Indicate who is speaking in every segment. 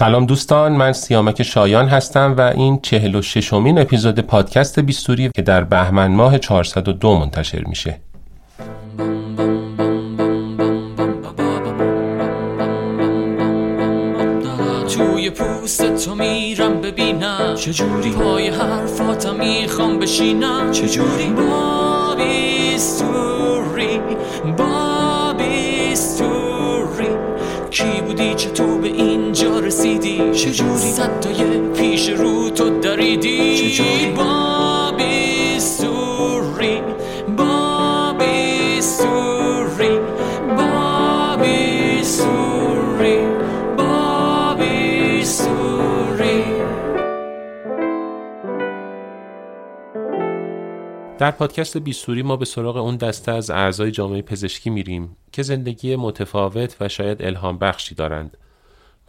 Speaker 1: سلام دوستان من سیامک شایان هستم و این چهل و ششمین اپیزود پادکست بیستوری که در بهمن ماه 402 منتشر میشه.
Speaker 2: توی پوست تو میرم ببینم. چجوری پای حرفاتم می‌خوام بشینم. چجوری با بیستوری با بیستوری کی بودی؟ چطور؟ چجوری صدای پیش رو تو دریدی؟ چجوری؟ با بیستوری با بیستوری با بیستوری با بیستوری
Speaker 1: در پادکست بیستوری ما به سراغ اون دسته از اعضای جامعه پزشکی میریم که زندگی متفاوت و شاید الهام بخشی دارند.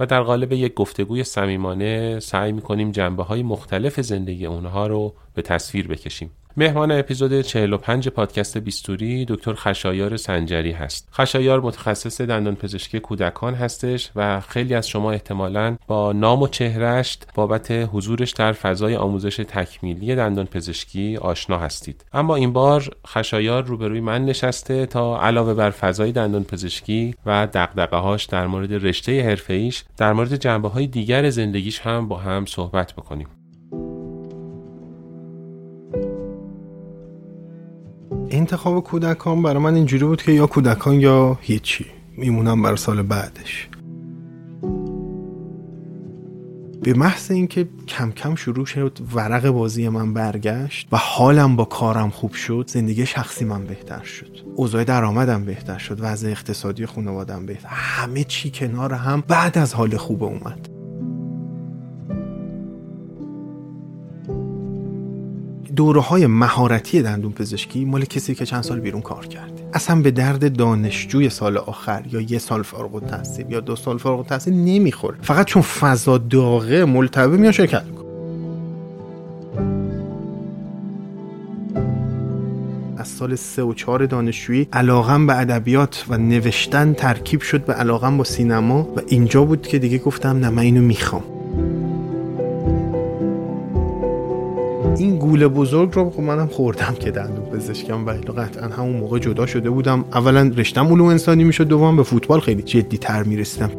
Speaker 1: و در قالب یک گفتگوی صمیمانه سعی می‌کنیم جنبه های مختلف زندگی اونها رو به تصویر بکشیم. مهمان اپیزود 45 پادکست بیستوری دکتر خشایار سنجری هست. خشایار متخصص دندان پزشکی کودکان هستش و خیلی از شما احتمالاً با نام و چهرش بابت حضورش در فضای آموزش تکمیلی دندان پزشکی آشنا هستید. اما این بار خشایار روبروی من نشسته تا علاوه بر فضای دندان پزشکی و دغدغه‌هاش در مورد رشته حرفه‌ایش در مورد جنبه‌های دیگر زندگیش هم با هم صحبت بکنیم.
Speaker 3: انتخاب کودکان برای من اینجوری بود که یا کودکان یا هیچی. میمونم بر سال بعدش. به محض اینکه کم کم شروع شد ورق بازی من برگشت و حالم با کارم خوب شد زندگی شخصی من بهتر شد. اوضاع درآمدم بهتر شد وضع اقتصادی خانوادم بهتر. همه چی کنار هم بعد از حال خوب اومد. دوره های مهارتی دندون پزشکی مال کسی که چند سال بیرون کار کرده اصلا به درد دانشجوی سال آخر یا یه سال فارغ التحصیل یا دو سال فارغ التحصیل نمی‌خوره. فقط چون فضا داغه ملتبه میان شرکت می‌کنه. از سال سه و چهار دانشجویی علاقم به ادبیات و نوشتن ترکیب شد به علاقم با سینما و اینجا بود که دیگه گفتم نه من اینو می‌خوام. گوله بزرگ رو خب منم خوردم که دندون پزشکم و قطعا همون موقع جدا شده بودم. اولا رشتم علوم انسانی می‌شد دوم به فوتبال خیلی جدی تر می‌رسیدم.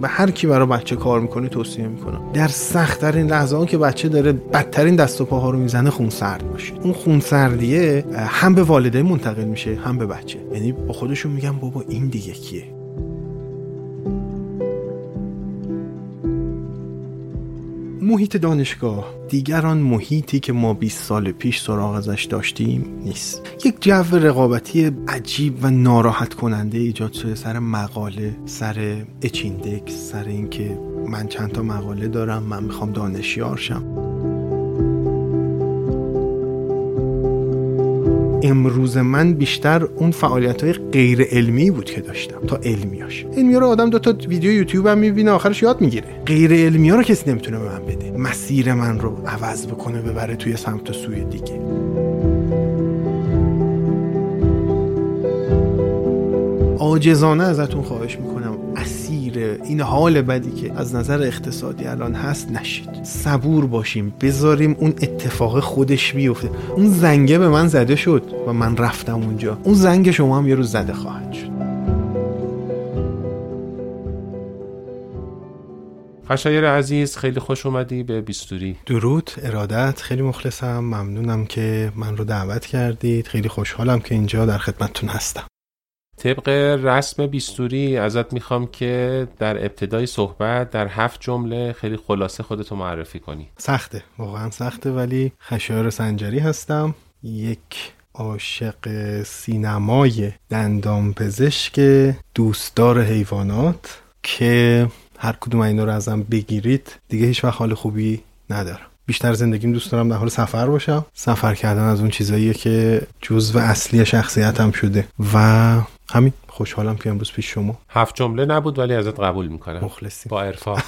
Speaker 3: به هر کی برای بچه کار می‌کنه توصیه می‌کنم. در سخت ترین لحظه ها که بچه داره بدترین دست و پاها رو می‌زنه خون سرد باشه. اون خون سردیه هم به والدین منتقل میشه هم به بچه. یعنی با خودشون میگم بابا این دیگه کیه؟ محیط دانشگاه. دیگر آن محیطی که ما 20 سال پیش سراغ ازش داشتیم نیست. یک جو رقابتی عجیب و ناراحت کننده ایجاد شده سر مقاله سر اچیندکس سر اینکه من چند تا مقاله دارم من می‌خوام دانشیار شم. امروز من بیشتر اون فعالیت های غیر علمی بود که داشتم تا علمیاش علمی رو آدم دو تا ویدیو یوتیوب هم می‌بینه آخرش یاد می‌گیره. غیر علمی ها رو کسی نمی‌تونه به من بده. مسیر من رو عوض بکنه ببره توی سمت و سوی دیگه. عاجزانه ازتون خواهش می‌کنم. این حال بدی که از نظر اقتصادی الان هست نشید. صبور باشیم بذاریم اون اتفاق خودش بیفته. اون زنگه به من زده شد و من رفتم اونجا. اون زنگ شما هم یه روز زده خواهد شد.
Speaker 1: خشایر عزیز خیلی خوش اومدی به بیستوری.
Speaker 3: درود ارادت خیلی مخلصم. ممنونم که من رو دعوت کردید. خیلی خوشحالم که اینجا در خدمتتون هستم.
Speaker 1: طبق رسم بیستوری ازت می‌خوام که در ابتدای صحبت در هفت جمله خیلی خلاصه خودتو معرفی کنی.
Speaker 3: سخته واقعا سخته ولی خشایار سنجری هستم یک عاشق سینمای دندان پزشک دوستدار حیوانات که هر کدوم اینا رو ازم بگیرید دیگه هیچ وقت حال خوبی ندارم. بیشتر زندگیم دوست دارم در حال سفر باشم. سفر کردن از اون چیزاییه که جزو اصلی شخصیتم شده و همین. خوشحالم که امروز پیش شما.
Speaker 1: هفت جمله نبود ولی ازت قبول می‌کنم.
Speaker 3: مخلصی
Speaker 1: با ارفاق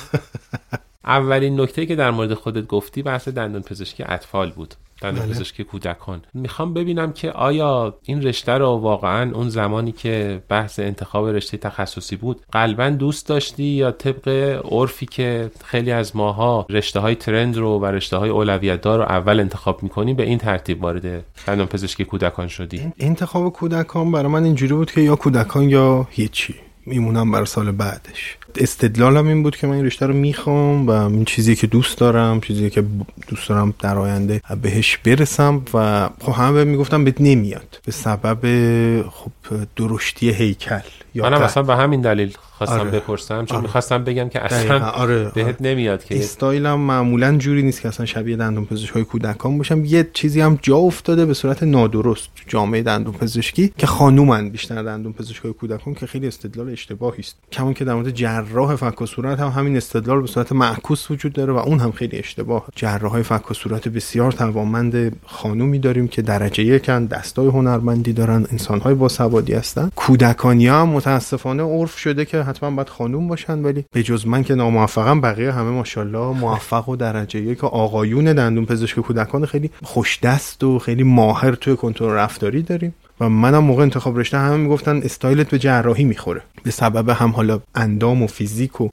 Speaker 1: اولین نکته که در مورد خودت گفتی بحث دندان پزشکی اطفال بود. دندان
Speaker 3: بله.
Speaker 1: پزشکی کودکان. می‌خوام ببینم که آیا این رشته رو واقعا اون زمانی که بحث انتخاب رشته تخصصی بود قلبا دوست داشتی یا طبق عرفی که خیلی از ماها رشته های ترند رو و رشته های اولویت دار رو اول انتخاب می‌کنیم به این ترتیب وارد دندان پزشکی کودکان شدی؟
Speaker 3: انتخاب کودکان برای من اینجوری بود که یا کودکان یا هیچی. میمونم برای سال بعدش. استدلالم این بود که من این رشته رو می‌خوام و این چیزی که دوست دارم چیزی که دوست دارم در آینده بهش برسم و خب همه می‌گفتم بهت نمیاد. به سبب خب درشتی هیکل. یا
Speaker 1: منم اصلا به همین دلیل خواستم
Speaker 3: آره.
Speaker 1: بپرسم چون
Speaker 3: آره.
Speaker 1: می‌خواستم بگم که. اصلا
Speaker 3: آره
Speaker 1: بهت
Speaker 3: آره.
Speaker 1: نمیاد که
Speaker 3: استایلم معمولا جوری نیست که اصلا شبیه دندون پزشک های کودکان باشم یه چیزی هم جا افتاده به صورت نادرست تو جامعه دندون پزشکی که خانومن بیشتر دندون پزشک های کودکان که خیلی استدلال اشتباهی است کمون که در مورد جراح فک و صورت هم همین استدلال به صورت معکوس وجود داره و اون هم خیلی اشتباه جراح های فک و صورت بسیار توانمند خانومی داریم که درجه یکن دستای هنرمندی دارن انسان های باسوادی هستن کودکانی هم متاسفانه عرف شده که حتما باید خانوم باشن ولی به جز من که ناموفقم بقیه همه ماشاءالله موفق و درجه یک آقایون دندون پزشک کودکان خیلی خوش دست و خیلی ماهر توی کنترل رفتاری داریم. و منم موقع انتخاب رشته همه می‌گفتن استایلت به جراحی می‌خوره. به سبب هم حالا اندام و فیزیک و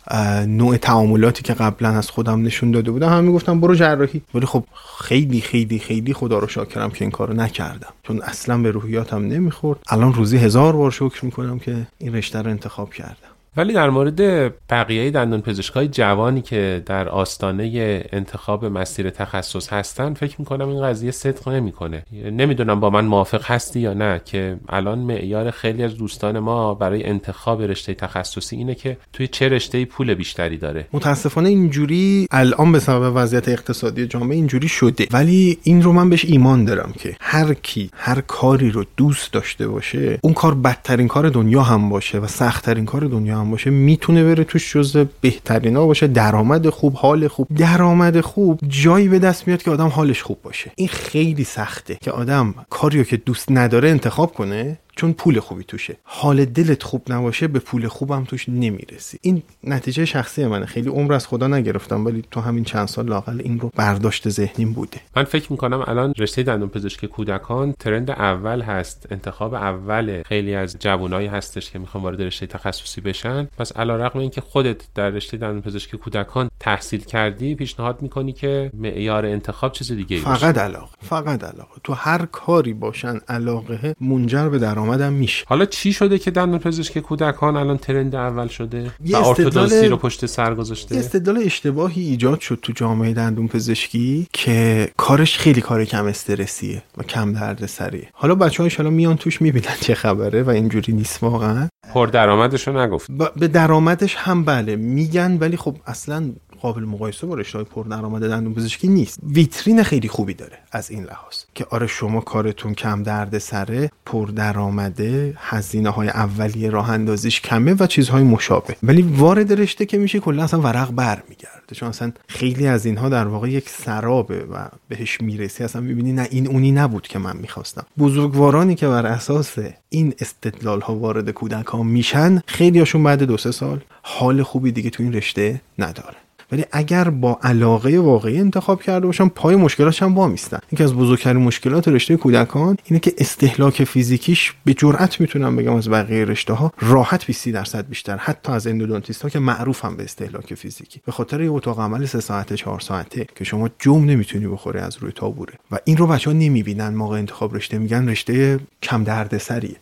Speaker 3: نوع تعاملاتی که قبلا از خودم نشون داده بودم همه می‌گفتن برو جراحی. ولی خب خیلی خیلی خیلی خدا رو شاکرم که این کارو نکردم. چون اصلا به روحیاتم نمی‌خورد. الان روزی هزار بار شکر می‌کنم که این رشته رو انتخاب کردم.
Speaker 1: ولی در مورد بقیه دندان پزشکای جوانی که در آستانه انتخاب مسیر تخصص هستن فکر می‌کنم این قضیه صدق نمی‌کنه. نمی‌دونم با من موافق هستی یا نه که الان معیار خیلی از دوستان ما برای انتخاب رشته تخصصی اینه که توی چه رشته پول بیشتری داره.
Speaker 3: متاسفانه اینجوری الان به سبب وضعیت اقتصادی جامعه اینجوری شده. ولی این رو من بهش ایمان دارم که هر کی هر کاری رو دوست داشته باشه اون کار بدترین کار دنیا هم باشه و سختترین کار دنیا هم باشه می‌تونه بره توش جز بهترینا باشه. درآمد خوب حال خوب. درآمد خوب جایی به دست میاد که آدم حالش خوب باشه. این خیلی سخته که آدم کاریو که دوست نداره انتخاب کنه چون پول خوبی توشه. حال دلت خوب نباشه به پول خوبم توش نمی‌رسی. این نتیجه شخصی منه. خیلی عمر از خدا نگرفتم ولی تو همین چند سال لاقل این رو برداشت ذهنیم بوده.
Speaker 1: من فکر می‌کنم الان رشته دندون پزشکی کودکان. ترند اول هست. انتخاب اول خیلی از جوانایی هستش که می‌خوان وارد رشته تخصصی بشن. پس علیرغم اینکه خودت در رشته دندون پزشکی کودکان تحصیل کردی پیشنهاد می‌کنی که معیار انتخاب چیز دیگه
Speaker 3: فقط علاقه. فقط علاقه. تو هر کاری باشن علاقه منجر به درآمدم میشه.
Speaker 1: حالا چی شده که دندون پزشکی کودکان الان ترند اول شده
Speaker 3: یه
Speaker 1: و
Speaker 3: استدلال-
Speaker 1: رو پشت سر
Speaker 3: یه
Speaker 1: گذاشته
Speaker 3: استدلال اشتباهی ایجاد شد تو جامعه دندون پزشکی که کارش خیلی کار کم استرسیه و کم دردسریه. حالا بچه ها میان توش می‌بینن چه خبره و اینجوری نیست واقعا.
Speaker 1: پردرآمدشو نگفت.
Speaker 3: ب- به درآمدش هم بله میگن ولی خب اصلا قابل مقایسه با رشته پر درآمد دندون پزشکی نیست. ویترین خیلی خوبی داره از این لحاظ که آره شما کارتون کم درد سره پر درآمده هزینه های اولیه راه اندازیش کمه و چیزهای مشابه. ولی وارد رشته که میشه کلا اصلا ورق بر میگرده. چون اصلا خیلی از اینها در واقع یک سرابه و بهش می‌رسی. اصلا می‌بینی نه این اونی نبود که من می‌خواستم. بزرگوارانی که بر اساس این استدلال ها وارد کودک ها میشن خیلیاشون بعد دو سه سال حال خوبی دیگه تو این رشته نداره. ولی اگر با علاقه واقعی انتخاب کرده باشن پای مشکلاتش هم وامیستن. یکی از بزرگترین مشکلات رشته کودکان اینه که استهلاک فیزیکیش به جرئت می‌تونم بگم از بقیه رشته ها راحت 20 درصد بیشتر حتی از اندودونتیست ها که معروفن به استهلاک فیزیکی. به خاطر یه اتاق عمل 3 ساعته 4 ساعته که شما جم نمی‌تونی بخوری از روی تابوره. و این رو بچه نمی‌بینن. موقع انتخاب رشته میگن رشته کم دردسریه.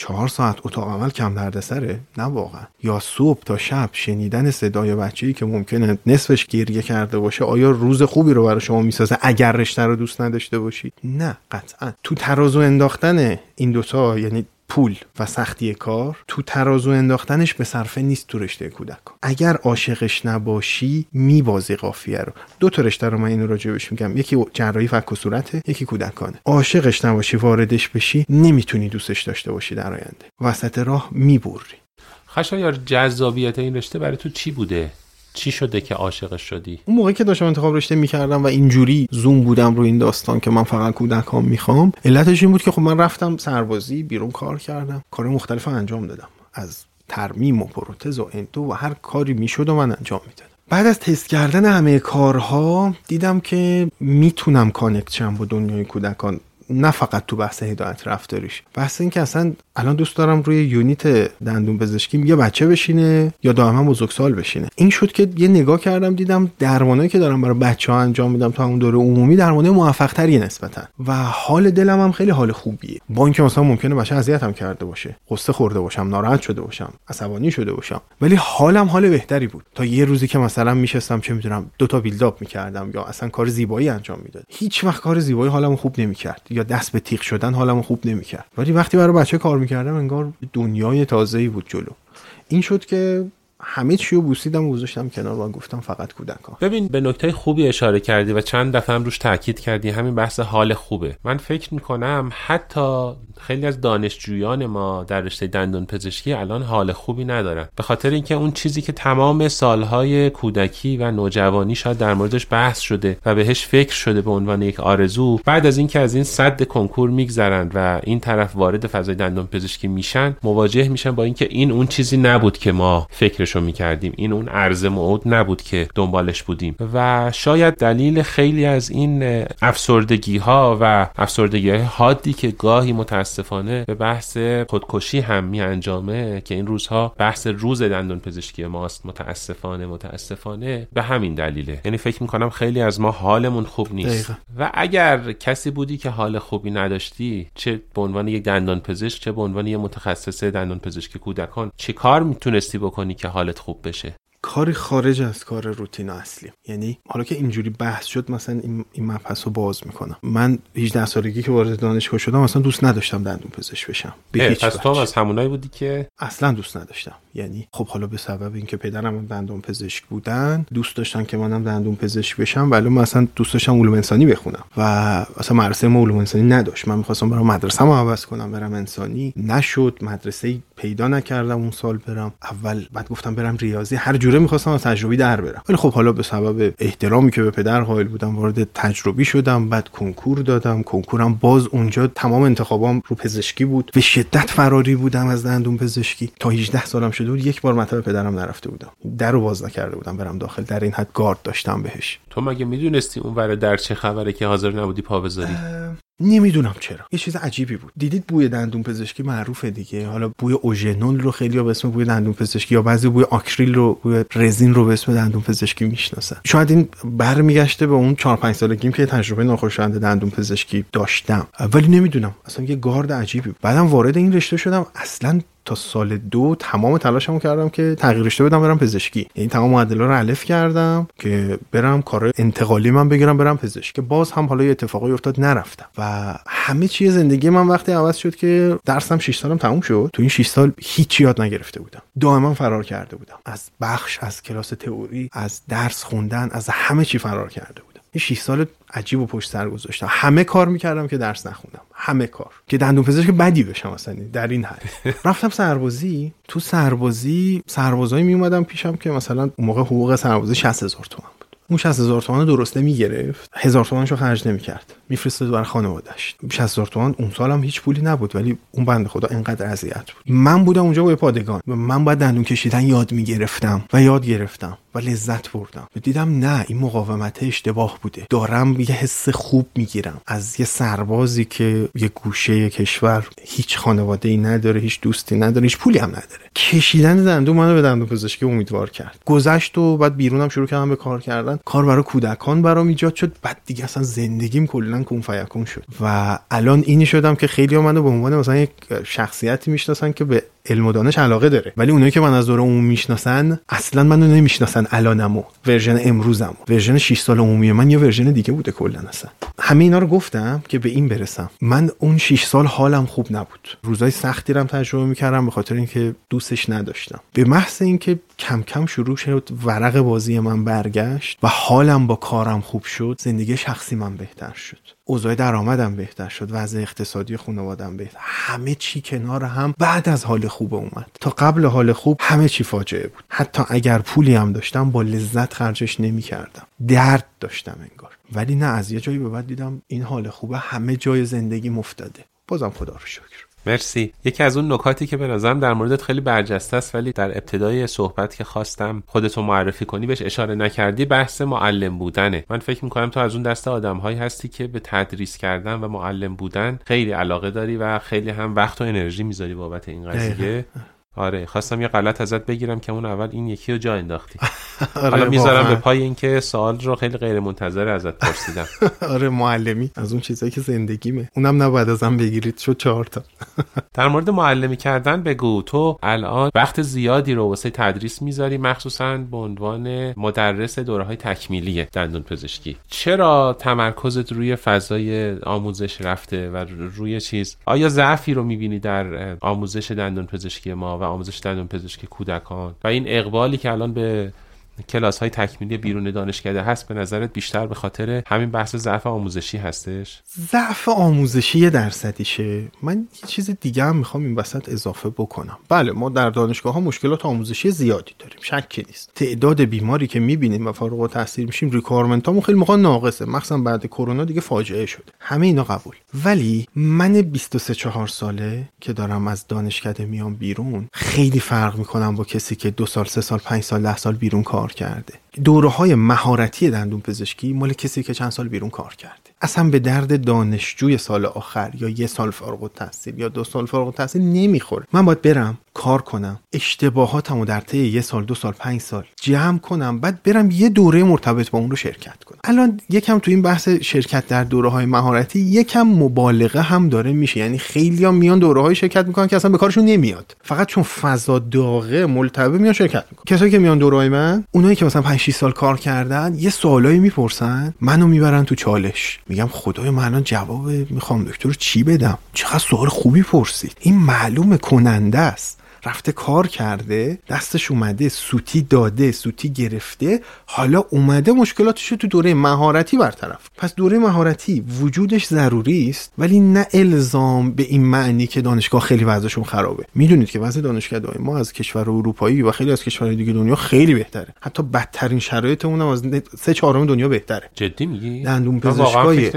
Speaker 3: چهار ساعت اتاق عمل کم دردسره نه واقعا. یا صبح تا شب شنیدن صدای بچه‌ای که ممکنه نصفش گریه کرده باشه آیا روز خوبی رو برای شما می‌سازه اگر رشته رو دوست نداشته باشید؟ نه قطعا. تو ترازو انداختن این دوتا یعنی پول و سختی کار تو ترازو انداختنش به صرفه نیست تو رشته کودکان اگر عاشقش نباشی میبازی قافیه رو. دو تا رشته رو من اینو راجبش میگم. یکی جراحی فک و صورته یکی کودکانه. عاشقش نباشی واردش بشی نمی‌تونی دوستش داشته باشی در آینده. وسط راه می‌بری.
Speaker 1: خشایار جذابیت این رشته برای تو چی بوده؟ چی شده که عاشقش شدی؟
Speaker 3: اون موقعی که داشتم انتخاب رشته می‌کردم و اینجوری زوم بودم رو این داستان که من فقط کودکان می‌خوام علتش این بود که خب من رفتم سربازی بیرون کار کردم. کار مختلف انجام دادم. از ترمیم و پروتز و اندو و هر کاری می‌شد و من انجام می‌دادم. بعد از تست کردن همه کارها دیدم که می‌تونم connect با دنیای کودکان. نه فقط تو بحث هدایت رفتاریش. بحث این که اصلا الان دوست دارم روی یونیت دندون پزشکی یه بچه بشینه یا دائما بزرگسال بشینه. این شد که یه نگاه کردم دیدم درمانایی که دارم برای بچه ها انجام میدم تا اون دوره عمومی درمانه موفق تری نسبتا. و حال دلم هم خیلی حال خوبیه. با اینکه مثلا ممکنه بچه اذیتم کرده باشه قصه خورده باشم ناراحت شده باشم عصبانی شده باشم ولی حالم حال بهتری بود. تا یه روزی که مثلا میشستم چه می‌دونم دو تا بیلداپ می‌کردم یا اصلا کار زیبایی انجام می‌داد. هیچ وقت کار زیبایی حالمو خوب نمی‌کرد. یا دست به تیغ شدن حالمو خوب نمی‌کرد. ولی وقتی برای بچه کار می‌کردم انگار دنیای تازه‌ای بود جلو. این شد که همه چی رو بوسیدم و گذاشتم کنار و گفتم فقط کودکان.
Speaker 1: ببین به نکته خوبی اشاره کردی و چند دفعه هم روش تاکید کردی. همین بحث حال خوبه. من فکر می‌کنم حتی خیلی از دانشجویان ما در رشته دندون پزشکی الان حال خوبی ندارن. به خاطر اینکه اون چیزی که تمام سالهای کودکی و نوجوانی شاید در موردش بحث شده و بهش فکر شده به عنوان یک آرزو بعد از اینکه از این صد کنکور میگذرند و این طرف وارد فضای دندون پزشکی میشن مواجه میشن با اینکه این اون چیزی نبود که ما فکرشو می‌کردیم. این اون ارز موعود نبود که دنبالش بودیم. و شاید دلیل خیلی از این افسردگی ها و افسردگی های حادی که گاهی متاسفانه به بحث خودکشی هم می انجامه که این روزها بحث روز دندون پزشکی ماست. متاسفانه متاسفانه به همین دلیله. یعنی فکر می‌کنم خیلی از ما حالمون خوب نیست. و اگر کسی بودی که حال خوبی نداشتی چه به عنوان یک دندان پزشک چه به عنوان یک متخصص دندان پزشکی کودکان چه کار می‌تونستی بکنی که حالت خوب بشه.
Speaker 3: کاری خارج از کار روتین اصلی. یعنی حالا که اینجوری بحث شد مثلا این, این مبحث رو باز می‌کنم. من 18 سالگی که وارد دانشگاه شدم اصلا دوست نداشتم دندون پزشک بشم.
Speaker 1: به هیچ پس تو از همونایی بودی که
Speaker 3: اصلا دوست نداشتم. یعنی خب حالا به سبب اینکه پدرم دندون پزشک بودن دوست داشتن که منم دندون پزشک بشم ولی من اصلا دوست داشتم علوم انسانی بخونم و اصلا مدرسه ما علوم انسانی نداشت. من می‌خواستم برم مدرسه ما عوض کنم برم انسانی. نشد مدرسه پیدا نکردم اون سال برم. اول بعد گفتم برم ریاضی هر جوره می‌خواستم از تجربی در برم. ولی خب حالا به سبب احترامی که به پدر قائل بودم وارد تجربی شدم بعد کنکور دادم. کنکورم باز اونجا تمام انتخابام رو پزشکی بود. به شدت فراری بودم از دندون پزشکی. تا 18 سالم شده بود یک بار مطب پدرم نرفته بودم. در رو باز نکرده بودم برم داخل. در این حد گارد داشتم بهش.
Speaker 1: تو مگه می‌دونستی اون ور در چه خبره که حاضر نبودی پا بذاری؟
Speaker 3: نمی‌دونم چرا. یه چیز عجیبی بود. دیدید بوی دندون پزشکی معروفه دیگه. حالا بوی اوژنول رو خیلی به اسم بوی دندون پزشکی یا بعضی بوی آکریل رو بوی رزین رو به اسم دندون پزشکی می‌شناسن. شاید این برمیگشته به اون 4 5 سالگیم که تجربه ناخوشایند دندون پزشکی داشتم. ولی نمی‌دونم. اصلا یه گارد عجیبی بعدم وارد این رشته شدم. اصلا تا سال دو تمام تلاشمو کردم که تغییر رشته بدم برم پزشکی. یعنی تمام معدلا رو الف کردم که برم کار انتقالی من بگیرم برم پزشکی که باز هم حالا یه اتفاقی افتاد نرفتم. و همه چیز زندگی من وقتی عوض شد که درسم 6 سالم تموم شد. تو این 6 سال هیچ یاد نگرفته بودم. دائما فرار کرده بودم. از بخش از کلاس تئوری از درس خوندن از همه چی فرار کرده بودم. 6 سال عجیب و پشت سر گذاشتم. همه کار می‌کردم که درس نخوندم همه کار. که دندون پزشک بدی بشم اصلا در این حد. رفتم سربازی. تو سربازی سربازایی می اومدم پیشم که مثلا اون موقع حقوق سربازی 60 هزار تومن بود. اون 60 هزار تومن درسته می‌گرفت هزار تومنشو خرج نمی‌کرد. میفرستاد برای خانواده‌اش. 60 هزار تومن اون سال هم هیچ پولی نبود ولی اون بنده خدا اینقدر اذیت بود. من بودم اونجا با پادگان من باید دندون کشیدن یاد می‌گرفتم و یاد گرفتم و لذت بردم. و دیدم نه این مقاومت اشتباه بوده. دارم یه حس خوب می‌گیرم. از یه سربازی که یه گوشه کشور هیچ خانواده ای نداره هیچ دوستی نداره هیچ پولی هم نداره. کشیدن دندون منو به دندون پزشکی امیدوار کرد. گذشت و بعد بیرونم شروع کردم به کار کردن. کار برای کودکان برام ایجاد شد. بعد دیگه اصلا زندگیم کلا کن فیکون شد. و الان اینی شدم که خیلی منو به عنوان مثلا یک شخصیتی می‌شناسن که به علم و دانش علاقه داره. ولی اونایی که من از دوره عمومی می‌شناسن اصلا منو نمی‌شناسن الانمو version امروزمو. version 6 سال عمومی من یه version دیگه بوده کلا اصلا. همه اینا رو گفتم که به این برسم. من اون 6 سال حالم خوب نبود. روزای سختی رم تجربه می‌کردم به خاطر اینکه دوستش نداشتم. به محض اینکه کم کم شروع شد ورق بازی من برگشت و حالم با کارم خوب شد زندگی شخصی من بهتر شد. اوضاع درآمدم بهتر شد وضع اقتصادی خانوادم بهتر. همه چی کنار هم بعد از حال خوب اومد. تا قبل حال خوب همه چی فاجعه بود. حتی اگر پولی هم داشتم با لذت خرجش نمی کردم درد داشتم انگار. ولی نه از یه جایی به بعد دیدم این حال خوبه همه جای زندگی مفتاده بازم خدا رو شکر.
Speaker 1: مرسی. یکی از اون نکاتی که به نظرم در موردت خیلی برجسته است ولی در ابتدای صحبت که خواستم خودتو معرفی کنی بهش اشاره نکردی بحث معلم بودنه. من فکر می‌کنم تو از اون دسته آدمهایی هستی که به تدریس کردن و معلم بودن خیلی علاقه داری و خیلی هم وقت و انرژی می‌ذاری بابت این قضیه. آره خواستم یه غلط ازت بگیرم که اون اول این یکی رو جا انداختی.
Speaker 3: آره
Speaker 1: حالا می‌ذارم. به پای اینکه سوال رو خیلی غیر منتظر ازت پرسیدم.
Speaker 3: آره معلمی. از اون چیزایی که زندگیمه. اونم نباید ازم بگیرید. شد چهار تا.
Speaker 1: در مورد معلمی کردن بگو. تو الان وقت زیادی رو واسه تدریس می‌ذاری مخصوصا به عنوان مدرس دوره های تکمیلی دندون پزشکی. چرا تمرکزت روی فضای آموزش رفته و روی چیز؟ آیا ضعفی رو می‌بینی در آموزش دندون پزشکی ما و آموزش دندون پزشکی کودکان. و این اقبالی که الان به کلاس های تکمیلی بیرون دانشکده هست به نظرت بیشتر به خاطر همین بحث ضعف آموزشی هستش؟
Speaker 3: ضعف آموزشی یه درصدیشه. من یه چیز دیگه هم می‌خوام این وسط اضافه بکنم. بله ما در دانشگاه ها مشکلات آموزشی زیادی داریم شکی نیست. تعداد بیماری که می‌بینیم و فارغ التحصیل میشیم ریکوایرمنت همون خیلی موقع ناقصه. مخصوصا بعد کرونا دیگه فاجعه شده. همه اینا قبول. ولی من 23 4 ساله که دارم از دانشکده میام بیرون خیلی فرق می‌کنم با کسی که دو سال سه سال پنج سال ده سال بیرون کار کرده. دوره های مهارتی دندون پزشکی مال کسی که چند سال بیرون کار کرده. اصلا به درد دانشجوی سال آخر یا یه سال فارغ التحصیل یا دو سال فارغ التحصیل نمی‌خوره. من باید برم کار کنم. اشتباهاتمو در طی یه سال دو سال پنج سال جمع کنم. بعد برم یه دوره مرتبط با اون رو شرکت کنم. الان یکم تو این بحث شرکت در دوره های مهارتی یکم مبالغه هم داره میشه. یعنی خیلی هم میان دوره های شرکت می‌کنن که اصلا به کارشون نمیاد. فقط چون فضا داغه ملتبه میان شرکت می‌کنن. کسایی که میان دوره من اونایی که مثلا 5 6 سال کار کردن یه سوالایی می‌پرسن. منو می‌برن تو چالش. میگم خدای من الان جواب می‌خوام دکتر چی بدم؟ چقدر سوال خوبی پرسید. این معلوم کننده است. رفته کار کرده دستش اومده سوتی داده سوتی گرفته حالا اومده مشکلاتش رو تو دوره مهارتی برطرف. پس دوره مهارتی وجودش ضروری است ولی نه الزام به این معنی که دانشگاه خیلی وضعشون خرابه. می‌دونید که وضع دانشگاه ما از کشور اروپایی و خیلی از کشورهای دیگه دنیا خیلی بهتره. حتی بدترین شرایط اونم از سه چهارم دنیا بهتره.
Speaker 1: جدی میگی؟
Speaker 3: دندون پزشکای.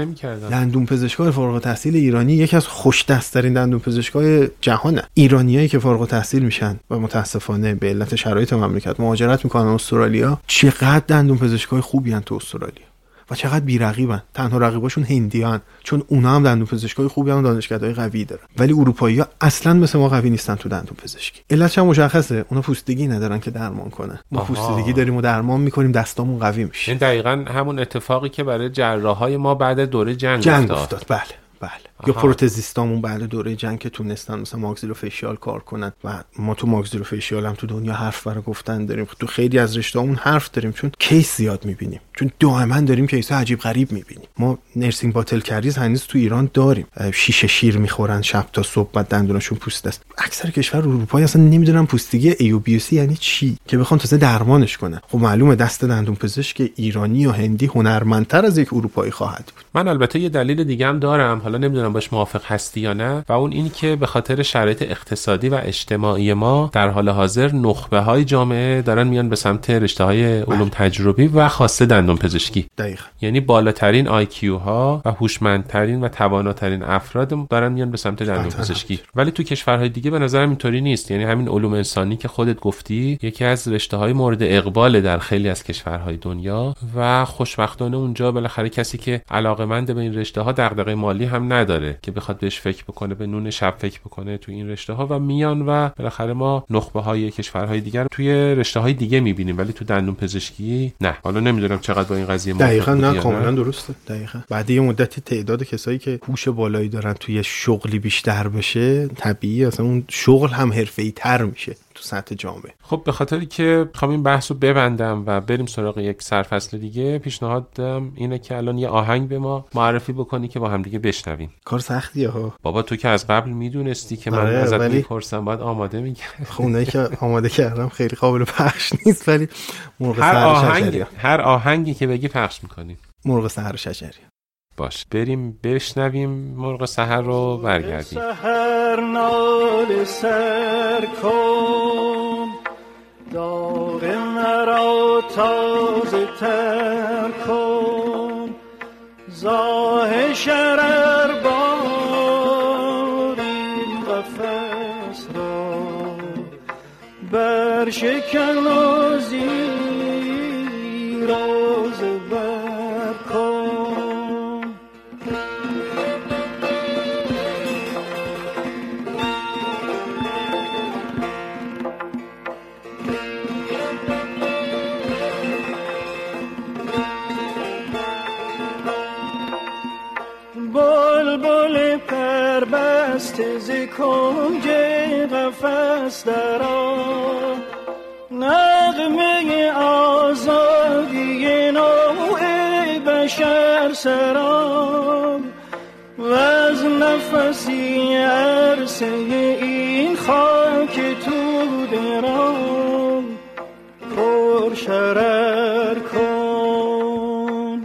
Speaker 3: دندون پزشکای فارغ التحصیل ایرانی یکی از خوش دستترین دندون پزشکای جهانه. ایرانیایی که فارغ التحصیل میشن و متاسفانه به علت شرایط مملکت مهاجرت می‌کنن استرالیا چقدر دندون پزشکای خوبی هن تو استرالیا و چقدر بیرقیبن. تنها رقیباشون هندیان چون اونا هم دندون پزشکای خوبی هم دانشگاه‌های قوی دارن. ولی اروپایی ها اصلا مثل ما قوی نیستن تو دندون پزشکی. علتش هم مشخصه. اونا پوستگی ندارن که درمان کنن. ما
Speaker 1: آها.
Speaker 3: پوستگی داریم و درمان می‌کنیم دستامون قوی میشه.
Speaker 1: این دقیقا همون اتفاقی که برای جراحای ما بعد دوره جنگ,
Speaker 3: جنگ
Speaker 1: افتاد.
Speaker 3: افتاد. بله بله. یا پروتزیستامون بعد دوره جنگ که تونستن مثلا maxillofacial کار کنن. و ما تو maxillofacial هم تو دنیا حرف برای گفتن داریم. تو خیلی از رشته‌هامون حرف داریم چون case زیاد می‌بینیم. چون دائما داریم case عجیب غریب می‌بینیم. ما nursing bottle caries هنوز تو ایران داریم. شیشه شیر می‌خورن شب تا صبح بعد دندوناشون پوسیده است. اکثر کشور اروپایی اصلا نمی‌دونن پوسیدگی ای بی یعنی چی که بخوان تازه درمانش کنن. خب معلومه دست دندون پزشک ایرانی و هندی هنرمندتر از یک اروپایی خواهد بود.
Speaker 1: من البته یه دلیل دیگه هم دارم. حالا نمی‌دونم باش موافق هستی یا نه. و اون این که به خاطر شرایط اقتصادی و اجتماعی ما در حال حاضر نخبه های جامعه دارن میان به سمت رشته های علوم تجربی و خاصه دندون پزشکی
Speaker 3: دقیقا.
Speaker 1: یعنی بالاترین آیکیو ها و هوشمندترین و تواناترین افراد دارن میان به سمت دندون
Speaker 3: قطعاً.
Speaker 1: پزشکی ولی تو کشورهای دیگه به نظرم اینطوری نیست. یعنی همین علوم انسانی که خودت گفتی یکی از رشته های مورد اقبال در خیلی از کشورهای دنیا و خوشبختانه اونجا بالاخره کسی که علاقمند به این رشته ها دغدغه مالی هم نداره. که بخواد بهش فکر بکنه به نون شب فکر بکنه تو این رشته ها و میان و بالاخره ما نخبه های کشورهای دیگر رو توی رشته های دیگه می‌بینیم ولی تو دندون پزشکی نه. حالا نمی‌دونم چقدر با این قضیه
Speaker 3: دقیقا نه. کاملا درسته. دقیقا. بعد یه مدتی تعداد کسایی که هوش بالایی دارن توی شغلی بیشتر بشه طبیعی اصلا اون شغل هم حرفه‌ای تر میشه. تو سطح جامعه.
Speaker 1: خب به خاطری که می‌خوام این بحث رو ببندم و بریم سراغ یک سرفصل دیگه پیشنهادم اینه که الان یه آهنگ به ما معرفی بکنی که با هم دیگه بشنویم.
Speaker 3: کار سختیه ها.
Speaker 1: بابا تو که از قبل می‌دونستی که من
Speaker 3: آره،
Speaker 1: ازت
Speaker 3: ولی-
Speaker 1: می‌پرسم باید آماده میگه
Speaker 3: خب اونایی که آماده کردم خیلی قابل پخش نیست ولی مرغ
Speaker 1: هر آهنگ هر آهنگی که بگی پخش می‌کنیم
Speaker 3: مرغ سهر شجری
Speaker 1: باش بریم بشنویم مرغ سهر رو برگردیم.
Speaker 4: سهر نال سر کن داغ مرا تازه تر کن. زاه شرر بار این قفص را. برشکن و زیر درآ نغمه آزادی نوع بشر سرام و از نفسی عرصه این خاک تو درام. پر شرر کن.